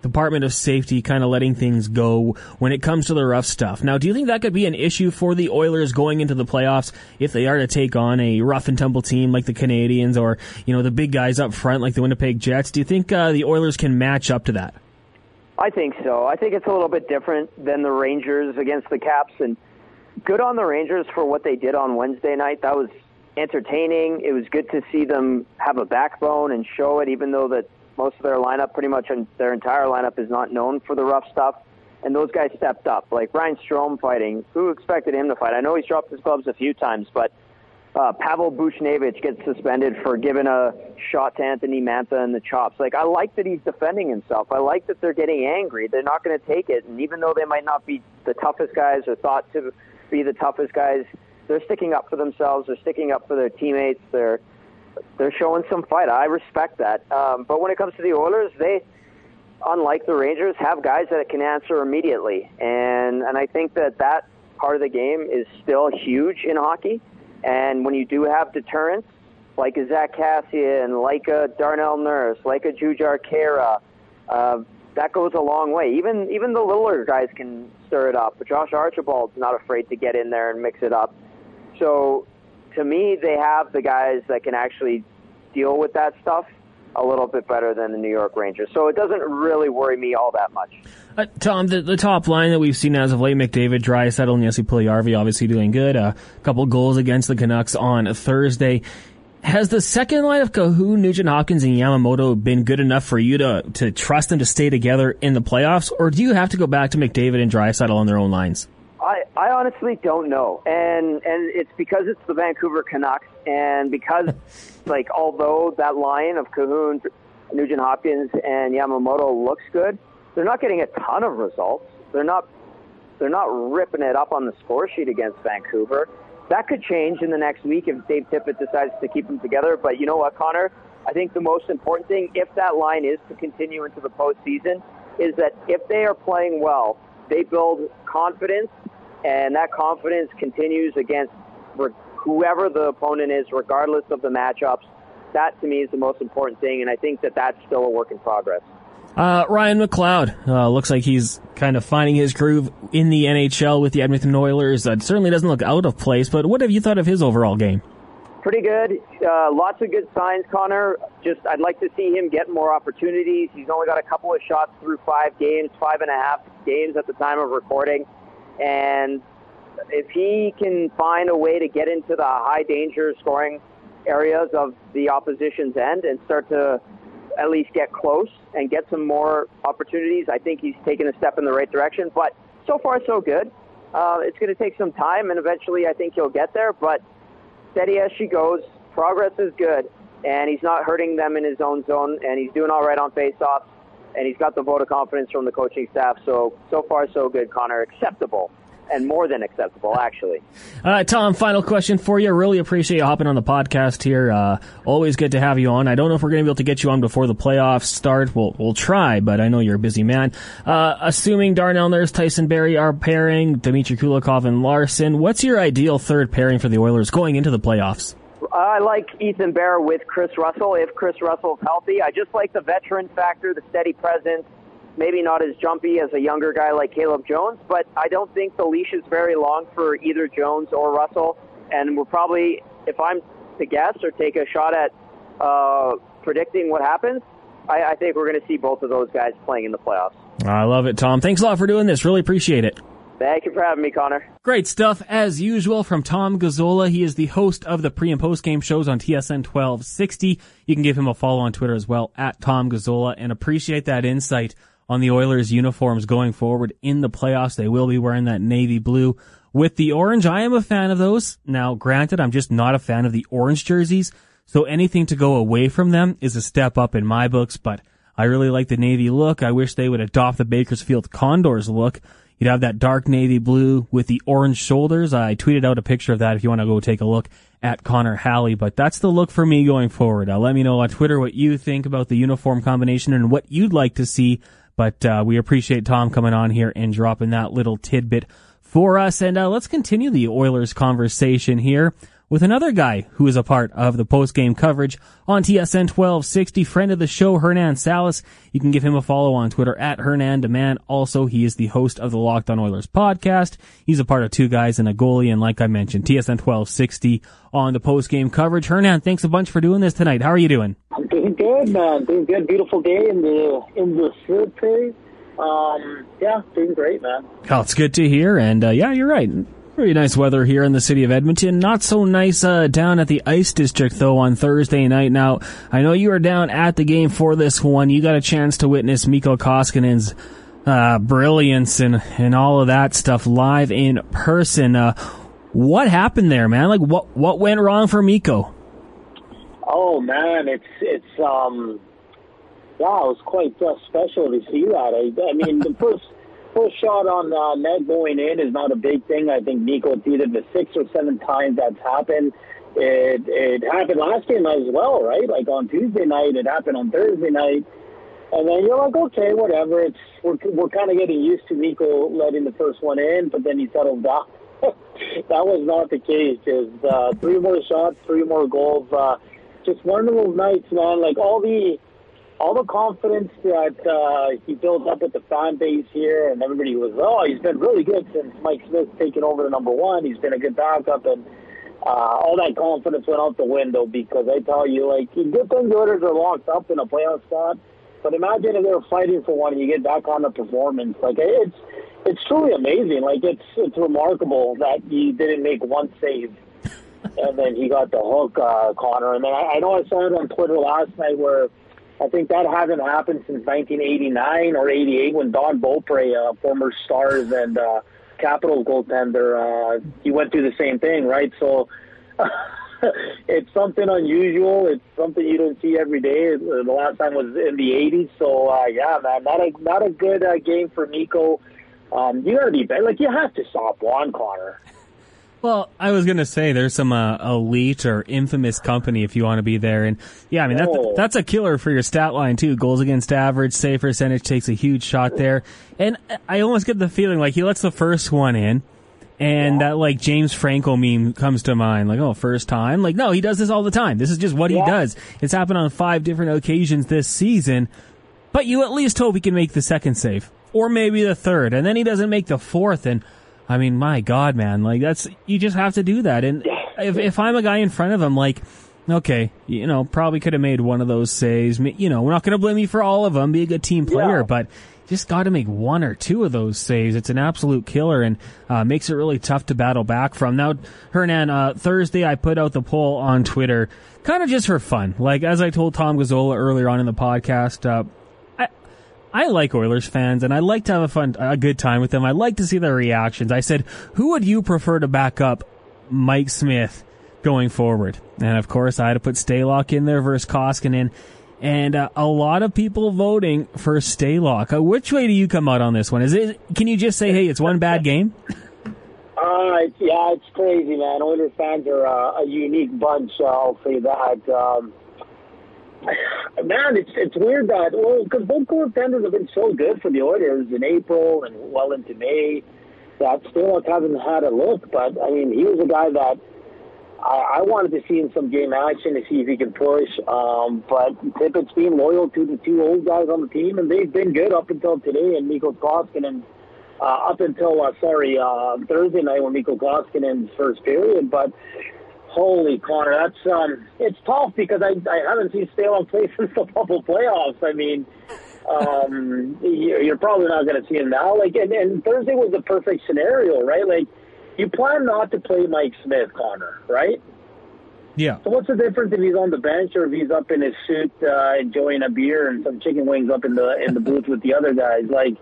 C: Department of Safety kind of letting things go when it comes to the rough stuff. Now, do you think that could be an issue for the Oilers going into the playoffs if they are to take on a rough and tumble team like the Canadiens or, you know, the big guys up front like the Winnipeg Jets? Do you think uh, the Oilers can match up to that?
E: I think so. I think it's a little bit different than the Rangers against the Caps, and good on the Rangers for what they did on Wednesday night. That was entertaining. It was good to see them have a backbone and show it, even though that most of their lineup, pretty much their entire lineup, is not known for the rough stuff. And those guys stepped up, like Ryan Strome fighting. Who expected him to fight? I know he's dropped his gloves a few times, but uh, Pavel Buchnevich gets suspended for giving a shot to Anthony Mantha in the chops. Like, I like that he's defending himself. I like that they're getting angry. They're not going to take it. And even though they might not be the toughest guys or thought to be the toughest guys, they're sticking up for themselves. They're sticking up for their teammates. They're they're showing some fight. I respect that. Um, but when it comes to the Oilers, they, unlike the Rangers, have guys that can answer immediately, and and I think that that part of the game is still huge in hockey. And when you do have deterrence, like a Zack Kassian, like a Darnell Nurse, like a Jujhar Khaira, uh, that goes a long way. Even even the littler guys can stir it up. But Josh Archibald's not afraid to get in there and mix it up. So to me, they have the guys that can actually deal with that stuff a little bit better than the New York Rangers. So it doesn't really worry me all that much.
C: Uh, Tom, the, the top line that we've seen as of late, McDavid, Draisaitl, and Jesse Puljujärvi obviously doing good. A couple goals against the Canucks on Thursday. Has the second line of Kahun, Nugent Hopkins, and Yamamoto been good enough for you to, to trust them to stay together in the playoffs, or do you have to go back to McDavid and Draisaitl on their own lines?
E: I, I honestly don't know, and and it's because it's the Vancouver Canucks, and because like although that line of Kahun, Nugent Hopkins, and Yamamoto looks good, they're not getting a ton of results. They're not they're not ripping it up on the score sheet against Vancouver. That could change in the next week if Dave Tippett decides to keep them together. But you know what, Connor? I think the most important thing, if that line is to continue into the postseason, is that if they are playing well, they build confidence, and that confidence continues against whoever the opponent is, regardless of the matchups. That to me is the most important thing, and I think that that's still a work in progress.
C: Uh, Ryan McLeod uh, looks like he's kind of finding his groove in the NHL with the Edmonton Oilers. Uh, certainly doesn't look out of place, but what have you thought of his overall game?
E: Pretty good. Uh, lots of good signs, Connor. Just I'd like to see him get more opportunities. He's only got a couple of shots through five games, five and a half games at the time of recording, and if he can find a way to get into the high danger scoring areas of the opposition's end and start to at least get close and get some more opportunities, I think he's taken a step in the right direction. But so far, so good. Uh, it's going to take some time, and eventually, I think he'll get there. But steady as she goes, progress is good, and he's not hurting them in his own zone, and he's doing all right on faceoffs, and he's got the vote of confidence from the coaching staff. So so far so good, Connor. Acceptable and more than acceptable, actually.
C: Uh, Tom, final question for you. Really appreciate you hopping on the podcast here. Uh, always good to have you on. I don't know if we're going to be able to get you on before the playoffs start. We'll, we'll try, but I know you're a busy man. Uh, assuming Darnell Nurse, Tyson Barrie are pairing, Dmitry Kulikov and Larsson, what's your ideal third pairing for the Oilers going into the playoffs?
E: I like Ethan Bear with Chris Russell if Chris Russell's healthy. I just like the veteran factor, the steady presence maybe not as jumpy as a younger guy like Caleb Jones, but I don't think the leash is very long for either Jones or Russell. And we're probably, if I'm to guess or take a shot at uh, predicting what happens, I, I think we're going to see both of those guys playing in the playoffs.
C: I love it, Tom. Thanks a lot for doing this. Really appreciate it.
E: Thank you for having me, Connor.
C: Great stuff as usual from Tom Gazzola. He is the host of the pre and post game shows on TSN 1260. You can give him a follow on Twitter as well at Tom Gazzola and appreciate that insight on the Oilers uniforms going forward in the playoffs. They will be wearing that navy blue with the orange. I am a fan of those. Now, granted, I'm just not a fan of the orange jerseys. So anything to go away from them is a step up in my books, but I really like the navy look. I wish they would adopt the Bakersfield Condors look. You'd have that dark navy blue with the orange shoulders. I tweeted out a picture of that if you want to go take a look at Connor Halley, but that's the look for me going forward. Uh, let me know on Twitter what you think about the uniform combination and what you'd like to see but uh, we appreciate Tom coming on here and dropping that little tidbit for us. And uh, let's continue the Oilers conversation here with another guy who is a part of the post-game coverage on TSN 1260, friend of the show, Hernan Salas. You can give him a follow on Twitter at Hernan Demand. Also, he is the host of the Locked on Oilers podcast. He's a part of Two Guys and a Goalie, and like I mentioned, TSN 1260 on the post-game coverage. Hernan, thanks a bunch for doing this tonight. How are you doing?
F: I'm doing good, man. Doing good. Beautiful day in the in the city. Um, yeah, doing great, man.
C: Oh, it's good to hear. And uh, yeah, you're right. Very nice weather here in the city of Edmonton. Not so nice uh, down at the Ice District though on Thursday night. Now I know you were down at the game for this one. You got a chance to witness Mikko Koskinen's uh, brilliance and and all of that stuff live in person. Uh, what happened there, man? Like what what went wrong for Mikko?
F: Oh man, it's it's um, yeah, it was quite uh, special to see that. I, I mean, the first first shot on uh, net going in is not a big thing. I think Mikko it's either the six or seven times that's happened. It it happened last game as well, right? Like on Tuesday night, it happened on Thursday night, and then you're like, okay, whatever. It's we're we're kind of getting used to Mikko letting the first one in, but then he settled down. that was not the case. Just uh, three more shots, three more goals. Uh, just one of those nights, man. Like all the all the confidence that uh, he built up with the fan base here, and everybody was, oh, he's been really good since Mike Smith's taken over the number one. He's been a good backup, and uh, all that confidence went out the window because I tell you, like, good things orders are locked up in a playoff spot. But imagine if they were fighting for one and you get back on the performance. Like it's it's truly amazing. Like it's it's remarkable that he didn't make one save and then he got the hook, uh, Connor. And then I, I know I saw it on Twitter last night where I think that hasn't happened since 1989 or 88 when Don Beaupre, uh, former Stars and uh, Capitals goaltender, uh, he went through the same thing, right? So it's something unusual. It's something you don't see every day. The last time was in the 80s. So uh, yeah, man, not a not a good uh, game for Mikko. Um, you got to be better. Like you have to stop Juan Connor.
C: Well, I was gonna say there's some uh, elite or infamous company if you want to be there, and yeah, I mean that's
F: Oh.
C: that's a killer for your stat line too. Goals against average, save percentage takes a huge shot there, and I almost get the feeling like he lets the first one in, and that like James Franco meme comes to mind, like oh first time, like no, he does this all the time. This is just what he does. It's happened on five different occasions this season, but you at least hope he can make the second save, or maybe the third, and then he doesn't make the fourth, and I mean, my God, man, like that's you just have to do that. And if if I'm a guy in front of him, like, okay, you know, probably could have made one of those saves. You know, we're not going to blame you for all of them. Be a good team player,
F: Yeah.
C: but just got to make one or two of those saves. It's an absolute killer and uh, makes it really tough to battle back from. Now, Hernan, uh, Thursday I put out the poll on Twitter, kind of just for fun. Like as I told Tom Gazzola earlier on in the podcast. Uh, I, like Oilers fans, and I like to have a fun, a good time with them. I like to see their reactions. I said, who would you prefer to back up Mike Smith going forward. And of course, I had to put Stalock in there versus Koskinen. And uh, a lot of people voting for Stalock. Uh, which way do you come out on this one? Is it? Can you just say, "Hey, it's one bad game"?
F: Uh, it's, yeah, it's crazy, man. Oilers fans are uh, a unique bunch. I'll say that. Um, man, it's it's weird that well, because both goaltenders have been so good for the Oilers in April and well into May that Stalock hasn't had a look. But I mean, he was a guy that I, I wanted to see in some game action to see if he can push. Um, but Tippett's been loyal to the two old guys on the team, and they've been good up until today. And Mikko Koskinen, uh, up until uh, sorry uh, Thursday night when Mikko Koskinen's first period. But holy Connor, that's um, it's tough because I I haven't seen Stalock play since the bubble playoffs. I mean. Um, you're probably not going to see him now. Like, and, and Thursday was the perfect scenario, right? Like, you plan not to play Mike Smith, Connor, right?
C: Yeah.
F: So what's the difference if he's on the bench or if he's up in his suit uh, enjoying a beer and some chicken wings up in the in the booth with the other guys? Like,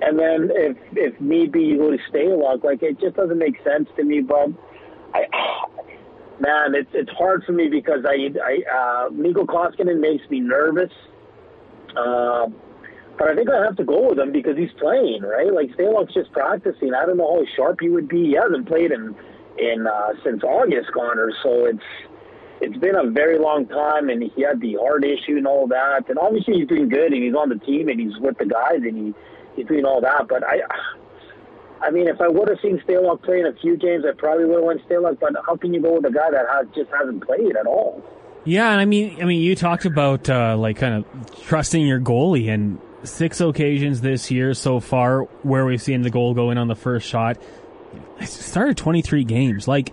F: and then if if need be you go to Stalock, like it just doesn't make sense to me. But I, man, it's it's hard for me because I I uh, Mikko Koskinen makes me nervous. Uh, but I think I have to go with him because he's playing, right? Like Stalock's just practicing. I don't know how sharp he would be. He hasn't played in in uh, since August, Connor. So it's it's been a very long time, and he had the heart issue and all that. And obviously he's doing good, and he's on the team, and he's with the guys, and he he's doing all that. But I. I mean, if I would have seen Stalock play in a few games, I probably would have went Stalock. But how can you go with a guy that has, just hasn't played at all?
C: Yeah, and I mean, I mean, you talked about uh, like kind of trusting your goalie, and six occasions this year so far where we've seen the goal go in on the first shot. It started 23 games. Like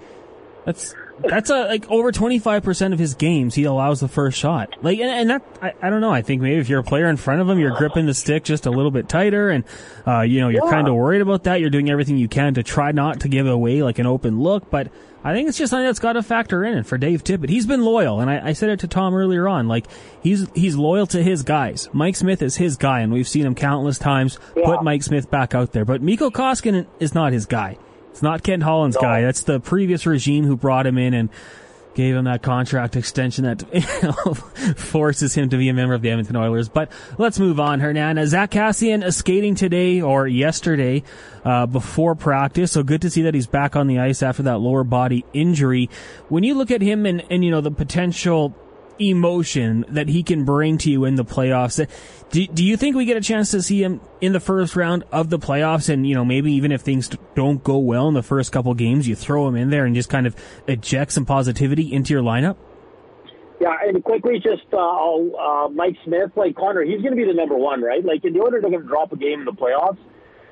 C: that's that's a like over 25% of his games he allows the first shot. Like and, and that I, I don't know. I think maybe if you're a player in front of him, you're gripping the stick just a little bit tighter and uh, you know, you're yeah. kind of worried about that. You're doing everything you can to try not to give away like an open look, but I think it's just something that's got to factor in. And for Dave Tippett, he's been loyal, and I, I, said it to Tom earlier on. Like he's he's loyal to his guys. Mike Smith is his guy, and we've seen him countless times yeah. put Mike Smith back out there. But Mikko Koskinen is not his guy. Not Ken Holland's no. guy. That's the previous regime who brought him in and gave him that contract extension that you know, forces him to be a member of the Edmonton Oilers. But let's move on. Hernan, Zack Kassian skating today or yesterday uh, before practice, so good to see that he's back on the ice after that lower body injury. When you look at him and, and you know the potential emotion that he can bring to you in the playoffs. Do, do you think we get a chance to see him in the first round of the playoffs? And, you know, maybe even if things don't go well in the first couple games, you throw him in there and just kind of eject some positivity into your lineup?
F: Yeah, and quickly, just uh, uh, Mike Smith, like Connor, he's going to be the number one, right? Like, in the order to drop a game in the playoffs,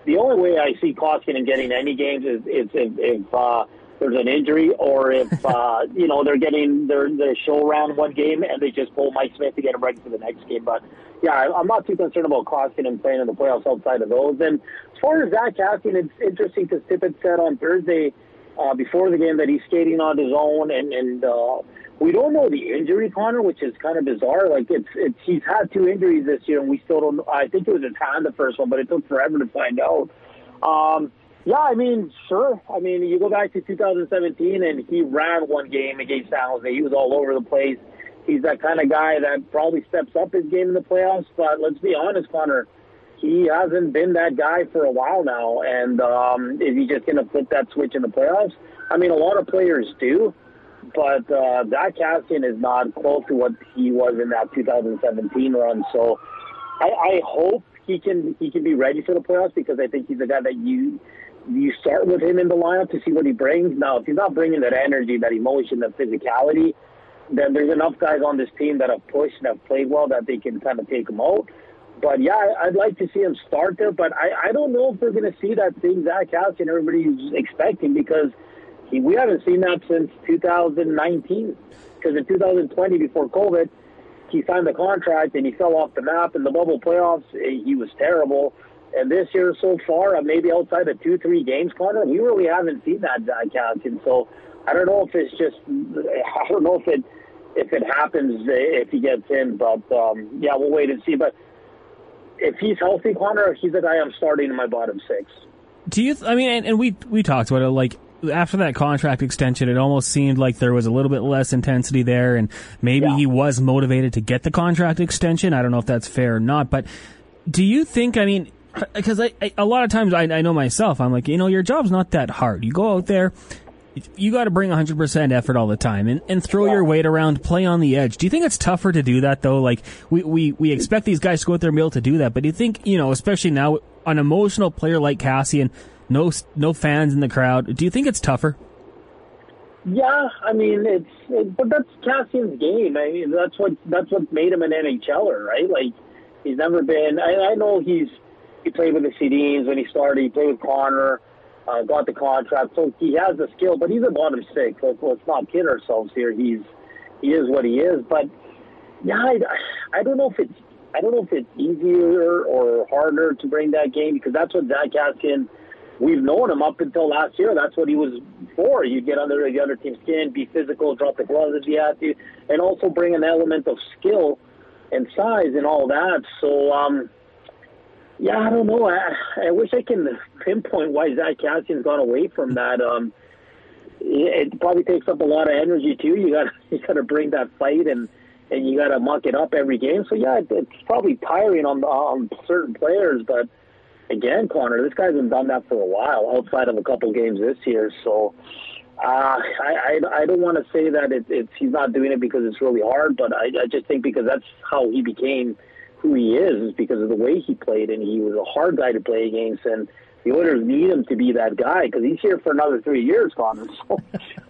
F: the only way I see Koskinen getting any games is, is if, if uh, there's an injury or if uh, you know they're getting their their show around one game and they just pull Mike Smith to get him ready for the next game. But yeah, I'm not too concerned about Koskinen playing in the playoffs outside of those. And as far as Zack Kassian, it's interesting because Tippett said on Thursday uh, before the game that he's skating on his own and and. Uh, we don't know the injury, Connor, which is kind of bizarre. Like it's it's he's had two injuries this year, and we still don't. I think it was his hand the first one, but it took forever to find out. Um, yeah, I mean, sure. I mean, you go back to 2017, and he ran one game against San Jose. He was all over the place. He's that kind of guy that probably steps up his game in the playoffs. But let's be honest, Connor, he hasn't been that guy for a while now. And um, is he just going to flip that switch in the playoffs? I mean, a lot of players do, but uh, that Kassian is not close to what he was in that 2017 run. So I, I hope he can he can be ready for the playoffs because I think he's a guy that you you start with him in the lineup to see what he brings. Now, if he's not bringing that energy, that emotion, that physicality, then there's enough guys on this team that have pushed and have played well that they can kind of take him out. But yeah, I'd like to see him start there. But I, I don't know if we're going to see that same Zack Kassian everybody's expecting because he, we haven't seen that since 2019. Because in 2020, before COVID, he signed the contract and he fell off the map. In the bubble playoffs, he was terrible. And this year so far, uh, maybe outside of two, three games, Connor, we really haven't seen that Zack Kassian. So I don't know if it's just, I don't know if it, if it happens if he gets in, but um, yeah, we'll wait and see. But if he's healthy, Connor, he's the guy I'm starting in my bottom six.
C: Do you? I mean, and, and we we talked about it. Like after that contract extension, it almost seemed like there was a little bit less intensity there, and maybe yeah. he was motivated to get the contract extension. I don't know if that's fair or not, but do you think? I mean, because I, I, a lot of times I, I know myself, I'm like, you know, your job's not that hard. You go out there, you got to bring 100% effort all the time and, and throw yeah. your weight around, play on the edge. Do you think it's tougher to do that though? Like we, we, we expect these guys to go out there and be able to do that, but do you think, you know, especially now, an emotional player like Kassian, no, no fans in the crowd, do you think it's tougher?
F: Yeah, I mean it's, it, but that's Kassian's game. I mean that's what that's what made him an NHLer, right? Like he's never been. I, I know he's he played with the Sedins when he started. He played with Connor uh, got the contract, so he has the skill. But he's a bottom six. Let's, let's not kid ourselves here. He's he is what he is. But yeah, I, I don't know if it's I don't know if it's easier or harder to bring that game because that's what Zack Kassian. We've known him up until last year. That's what he was for. You'd get under the other team's skin, be physical, drop the gloves if you had to, and also bring an element of skill and size and all that. So, um, yeah, I don't know. I, I wish I can pinpoint why Zack Kassian's gone away from that. Um, it, it probably takes up a lot of energy too. You got you got to bring that fight and and you got to muck it up every game. So yeah, it, it's probably tiring on on certain players. But again, Connor, this guy's been done that for a while, outside of a couple games this year. So. Uh, I, I I don't want to say that it, it's he's not doing it because it's really hard, but I, I just think because that's how he became who he is is because of the way he played, and he was a hard guy to play against. And the Oilers need him to be that guy because he's here for another three years, Connor. So,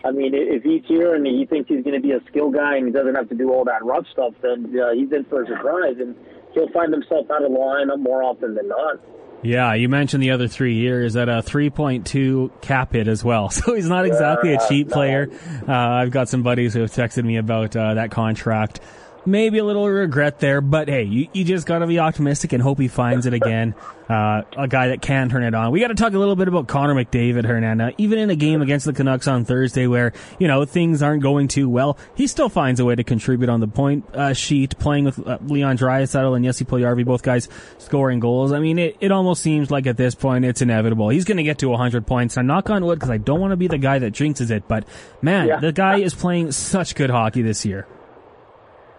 F: I mean, if he's here and he thinks he's going to be a skill guy and he doesn't have to do all that rough stuff, then uh, he's in for a surprise, and he'll find himself out of the lineup more often than not.
C: Yeah, you mentioned the other three years at a 3.2 cap hit as well. So he's not exactly a cheap player. Uh, I've got some buddies who have texted me about uh, that contract maybe a little regret there, but hey, you, you just got to be optimistic and hope he finds it again. Uh, a guy that can turn it on. We got to talk a little bit about Connor McDavid, Hernanda. Even in a game against the Canucks on Thursday where, you know, things aren't going too well, he still finds a way to contribute on the point uh, sheet, playing with uh, Leon Draisaitl and Jesse Puljujarvi, both guys scoring goals. I mean, it, it almost seems like at this point it's inevitable. He's going to get to 100 points. I knock on wood because I don't want to be the guy that jinxes it, but man, yeah. the guy is playing such good hockey this year.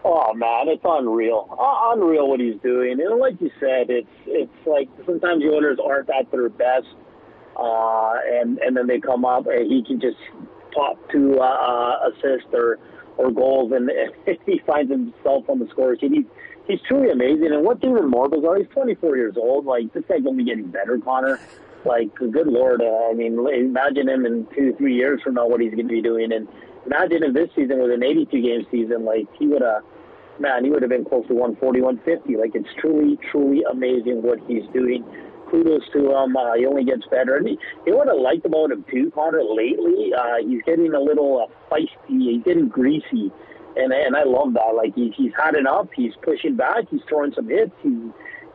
F: Oh man, it's unreal, uh, unreal what he's doing. And like you said, it's it's like sometimes the Oilers aren't at their best, uh, and and then they come up and he can just pop two uh, uh assists or or goals, and, and he finds himself on the score sheet. He's he's truly amazing. And what's even more bizarre, he's 24 years old. Like this guy's be getting better, Connor. Like good lord, uh, I mean, imagine him in two, three years from now what he's going to be doing, and imagine if this season was an 82 game season, like he would have man, he would have been close to 140, 150. Like it's truly, truly amazing what he's doing. Kudos to him. Uh, he only gets better. And he, you know what I liked about him too, Connor? Lately, uh, he's getting a little uh, feisty. He's getting greasy, and and I love that. Like he's he's had enough. He's pushing back. He's throwing some hits. He's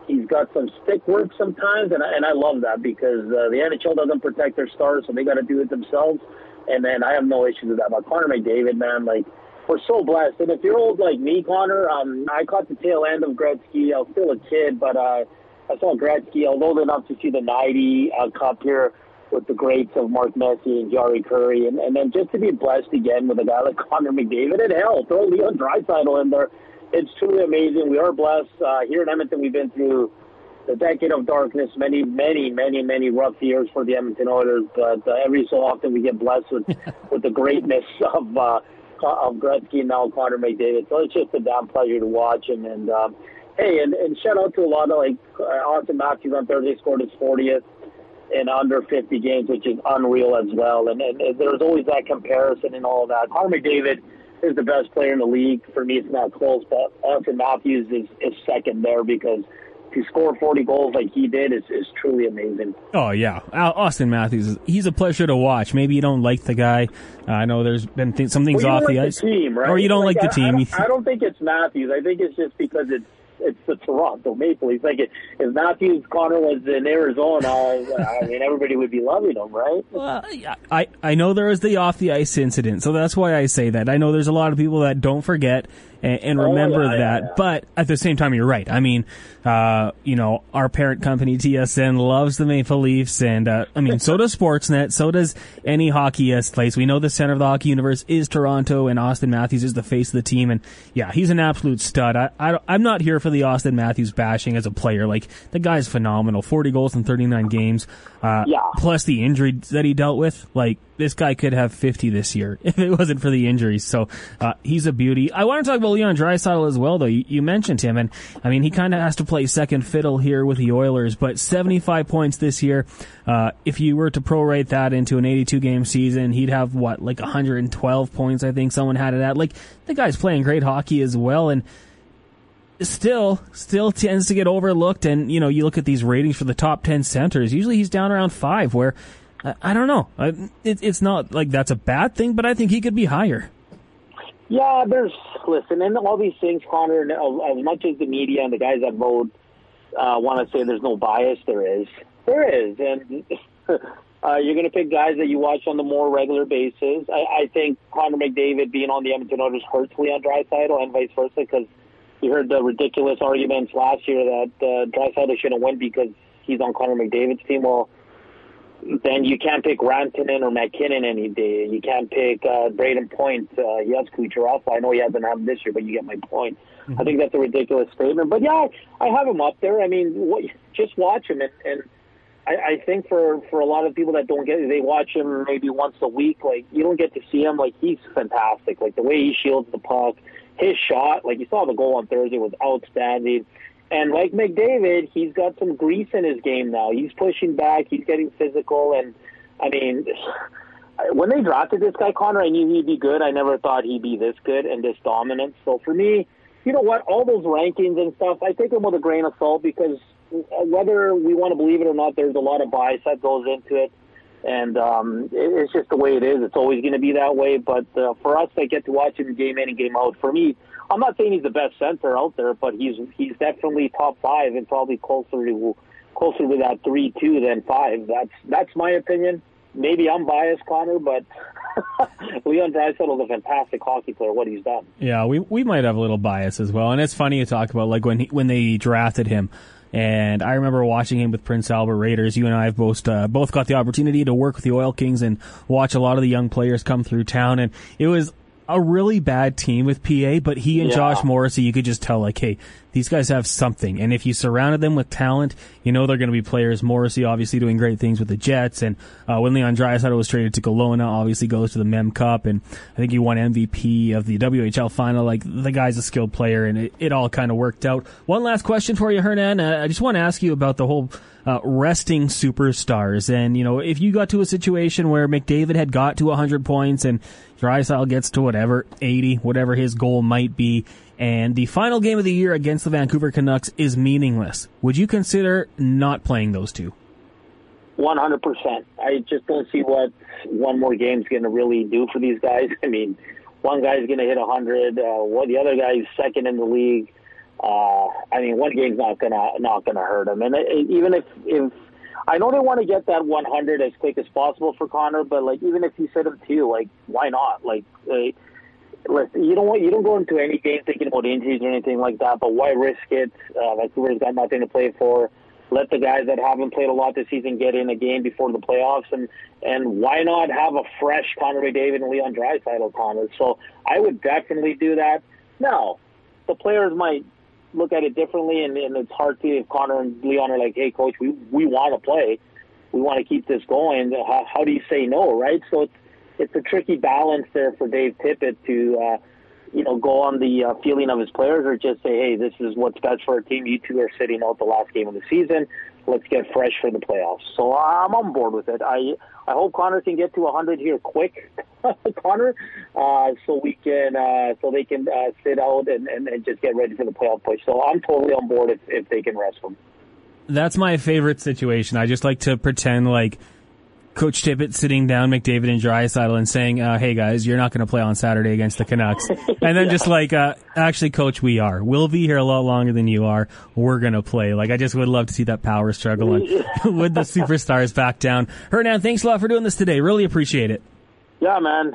F: he's got some stick work sometimes, and I, and I love that because uh, the NHL doesn't protect their stars, so they got to do it themselves. And then I have no issues with that. But Connor McDavid, man, like we're so blessed. And if you're old like me, Connor, um, I caught the tail end of Gretzky. I was still a kid, but uh, I saw Gretzky. I was old enough to see the 90 uh, Cup here with the greats of Mark Messier and Jari Kurri. And, and then just to be blessed again with a guy like Connor McDavid, and hell, throw Leon Draisaitl in there. It's truly amazing. We are blessed. Uh, here in Edmonton, we've been through the decade of darkness, many, many, many, many rough years for the Edmonton Oilers. But uh, every so often, we get blessed with with the greatness of uh, of Gretzky and now Connor McDavid. So it's just a damn pleasure to watch him. And um, hey, and, and shout out to a lot of like uh, Auston Matthews on Thursday scored his 40th in under 50 games, which is unreal as well. And, and, and there's always that comparison and all of that. Connor McDavid is the best player in the league. For me, it's not close, but Auston Matthews is, is second there because to score 40 goals like he did is, is truly amazing.
C: Oh, yeah. Auston Matthews, he's a pleasure to watch. Maybe you don't like the guy. Uh, I know there's been th- some things
F: well,
C: off
F: like
C: the ice.
F: Team, right?
C: Or you don't like, like the team.
F: I, I, don't, I don't think it's Matthews. I think it's just because it's it's the Toronto Maple Leafs. Like if Matthews Connor was in Arizona, I mean everybody would be loving him, right?
C: Well, I I know there was the off the ice incident, so that's why I say that. I know there's a lot of people that don't forget and, and remember
F: Oh, yeah,
C: that.
F: yeah, yeah.
C: But at the same time, you're right. I mean, uh, you know, our parent company TSN loves the Maple Leafs, and uh, I mean, so does Sportsnet, so does any hockeyist place. We know the center of the hockey universe is Toronto, and Auston Matthews is the face of the team, and yeah, he's an absolute stud. I, I I'm not here for the Auston Matthews bashing as a player. Like the guy's phenomenal, 40 goals in 39 games. Uh,
F: Yeah.
C: Plus the injury that he dealt with, like this guy could have 50 this year if it wasn't for the injuries. So uh, he's a beauty. I want to talk about Leon Draisaitl as well, though. You, you mentioned him, and I mean he kind of has to play second fiddle here with the Oilers. But 75 points this year. Uh, if you were to prorate that into an 82 game season, he'd have what like 112 points. I think someone had it at. Like the guy's playing great hockey as well, and still still tends to get overlooked and you know you look at these ratings for the top 10 centers usually he's down around 5 where I, I don't know I, it, it's not like that's a bad thing but I think he could be higher
F: Yeah, there's listen, and all these things, Connor. As much as the media and the guys that vote uh, want to say there's no bias, there is. There is, and uh, you're going to pick guys that you watch on the more regular basis. I, I think Connor McDavid being on the Edmonton Oilers hurts Leon Draisaitl, and vice versa, because you heard the ridiculous arguments last year that uh, Draisaitl shouldn't win because he's on Connor McDavid's team. Well, then you can't pick Rantanen or MacKinnon any day. You can't pick uh, Brayden Point. Uh, yes, Kucherov. I know he hasn't had him this year, but you get my point. I think that's a ridiculous statement. But yeah, I have him up there. I mean, what, just watch him, and, and I, I think for for a lot of people that don't get they watch him maybe once a week. Like you don't get to see him. Like he's fantastic. Like the way he shields the puck, his shot. Like you saw the goal on Thursday was outstanding. And like McDavid, he's got some grease in his game now. He's pushing back. He's getting physical. And I mean, when they drafted this guy, Connor, I knew he'd be good. I never thought he'd be this good and this dominant. So for me, you know what? All those rankings and stuff, I take them with a grain of salt because whether we want to believe it or not, there's a lot of bias that goes into it. And um, it's just the way it is. It's always going to be that way. But uh, for us that get to watch him game in and game out, for me, I'm not saying he's the best center out there, but he's he's definitely top five and probably closer to closer to that three two than five. That's that's my opinion. Maybe I'm biased, Connor, but Leon Draisaitl is a fantastic hockey player. What he's done.
C: Yeah, we we might have a little bias as well, and it's funny to talk about like when he, when they drafted him. And I remember watching him with Prince Albert Raiders. You and I have both uh, both got the opportunity to work with the Oil Kings and watch a lot of the young players come through town. And it was a really bad team with PA, but he and
F: Yeah.
C: Josh Morrissey, you could just tell like, hey, these guys have something. And if you surrounded them with talent, you know they're going to be players. Morrissey obviously doing great things with the Jets, and uh, when Leon Draisaitl was traded to Kelowna, obviously goes to the Mem Cup, and I think he won MVP of the WHL final. Like the guy's a skilled player, and it, it all kind of worked out. One last question for you, Hernan. Uh, I just want to ask you about the whole uh, resting superstars, and you know if you got to a situation where McDavid had got to 100 points and Draisaitl gets to whatever 80, whatever his goal might be, and the final game of the year against the Vancouver Canucks is meaningless. Would you consider not playing those two?
F: One hundred percent. I just don't see what one more game's going to really do for these guys. I mean, one guy's going to hit hundred. Uh, what the other guy's second in the league. Uh, I mean, one game's not gonna not gonna hurt him. And it, it- even if if I know they want to get that 100 as quick as possible for Connor, but like even if you set him two, like why not? Like. Uh, Listen, you don't want you don't go into any game thinking about injuries or anything like that. But why risk it? Uh, Vancouver's got nothing to play for. Let the guys that haven't played a lot this season get in a game before the playoffs, and and why not have a fresh Connor McDavid and Leon Draisaitl, Connor? So I would definitely do that. Now, the players might look at it differently, and, and it's hard to if Connor and Leon are like, "Hey, coach, we we want to play, we want to keep this going." How, how do you say no, right? So it's it's a tricky balance there for Dave Tippett to, uh, you know, go on the uh, feeling of his players or just say, hey, this is what's best for our team. You two are sitting out the last game of the season. Let's get fresh for the playoffs. So I'm on board with it. I I hope Connor can get to 100 here quick, Connor, uh, so we can uh, so they can uh, sit out and, and, and just get ready for the playoff push. So I'm totally on board if, if they can rest him.
C: That's my favorite situation. I just like to pretend like Coach Tippett sitting down McDavid and Draisaitl and saying, uh, "Hey guys, you're not going to play on Saturday against the Canucks," and then just like, uh, "Actually, Coach, we are. We'll be here a lot longer than you are. We're going to play." Like, I just would love to see that power struggle and would the superstars back down. Hernan, thanks a lot for doing this today. Really appreciate it.
F: Yeah, man.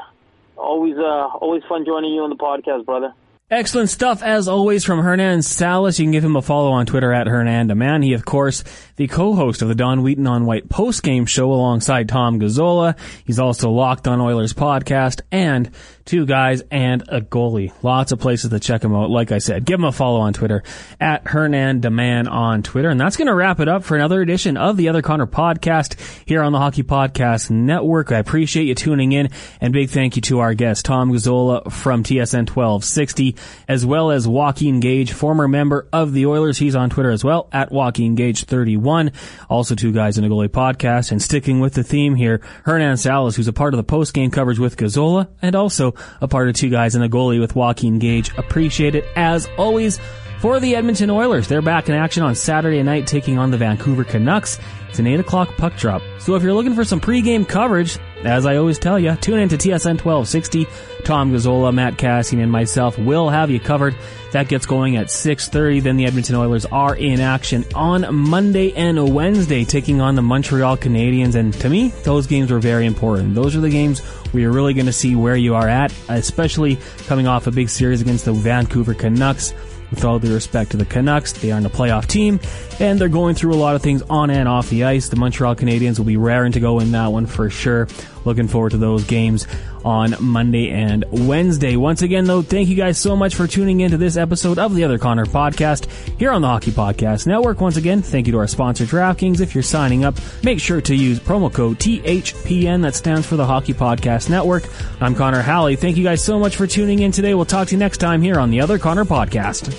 F: Always uh, always fun joining you on the podcast, brother.
C: Excellent stuff as always from Hernan Salas. You can give him a follow on Twitter at Hernandaman. He, of course, the co-host of the Don Wheaton on White post-game show alongside Tom Gazzola. He's also Locked on Oilers podcast and two guys and a goalie. Lots of places to check him out. Like I said, give him a follow on Twitter at Hernandaman on Twitter. And that's going to wrap it up for another edition of the Other Connor podcast here on the Hockey Podcast Network. I appreciate you tuning in and big thank you to our guest, Tom Gazzola from TSN 1260 as well as Joaquin Gage, former member of the Oilers. He's on Twitter as well, at Joaquin Gage 31. Also two guys in a goalie podcast. And sticking with the theme here, Hernan Salas, who's a part of the post-game coverage with Gazzola, and also a part of two guys and a goalie with Joaquin Gage. Appreciate it as always. For the Edmonton Oilers, they're back in action on Saturday night taking on the Vancouver Canucks. It's an 8 o'clock puck drop. So if you're looking for some pregame coverage, as I always tell you, tune in to TSN 1260. Tom Gazzola, Matt Kassian, and myself will have you covered. That gets going at 6.30. Then the Edmonton Oilers are in action on Monday and Wednesday, taking on the Montreal Canadiens. And to me, those games were very important. Those are the games where you're really going to see where you are at, especially coming off a big series against the Vancouver Canucks. With all due respect to the Canucks, they aren't a playoff team, and they're going through a lot of things on and off the ice. The Montreal Canadiens will be raring to go in that one for sure. Looking forward to those games on Monday and Wednesday. Once again, though, thank you guys so much for tuning in to this episode of the Other Connor podcast here on the Hockey Podcast Network. Once again, thank you to our sponsor, DraftKings. If you're signing up, make sure to use promo code THPN. That stands for the Hockey Podcast Network. I'm Connor Halley. Thank you guys so much for tuning in today. We'll talk to you next time here on the Other Connor podcast.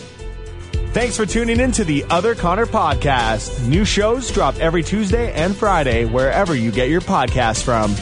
B: Thanks for tuning in to the Other Connor podcast. New shows drop every Tuesday and Friday wherever you get your podcasts from.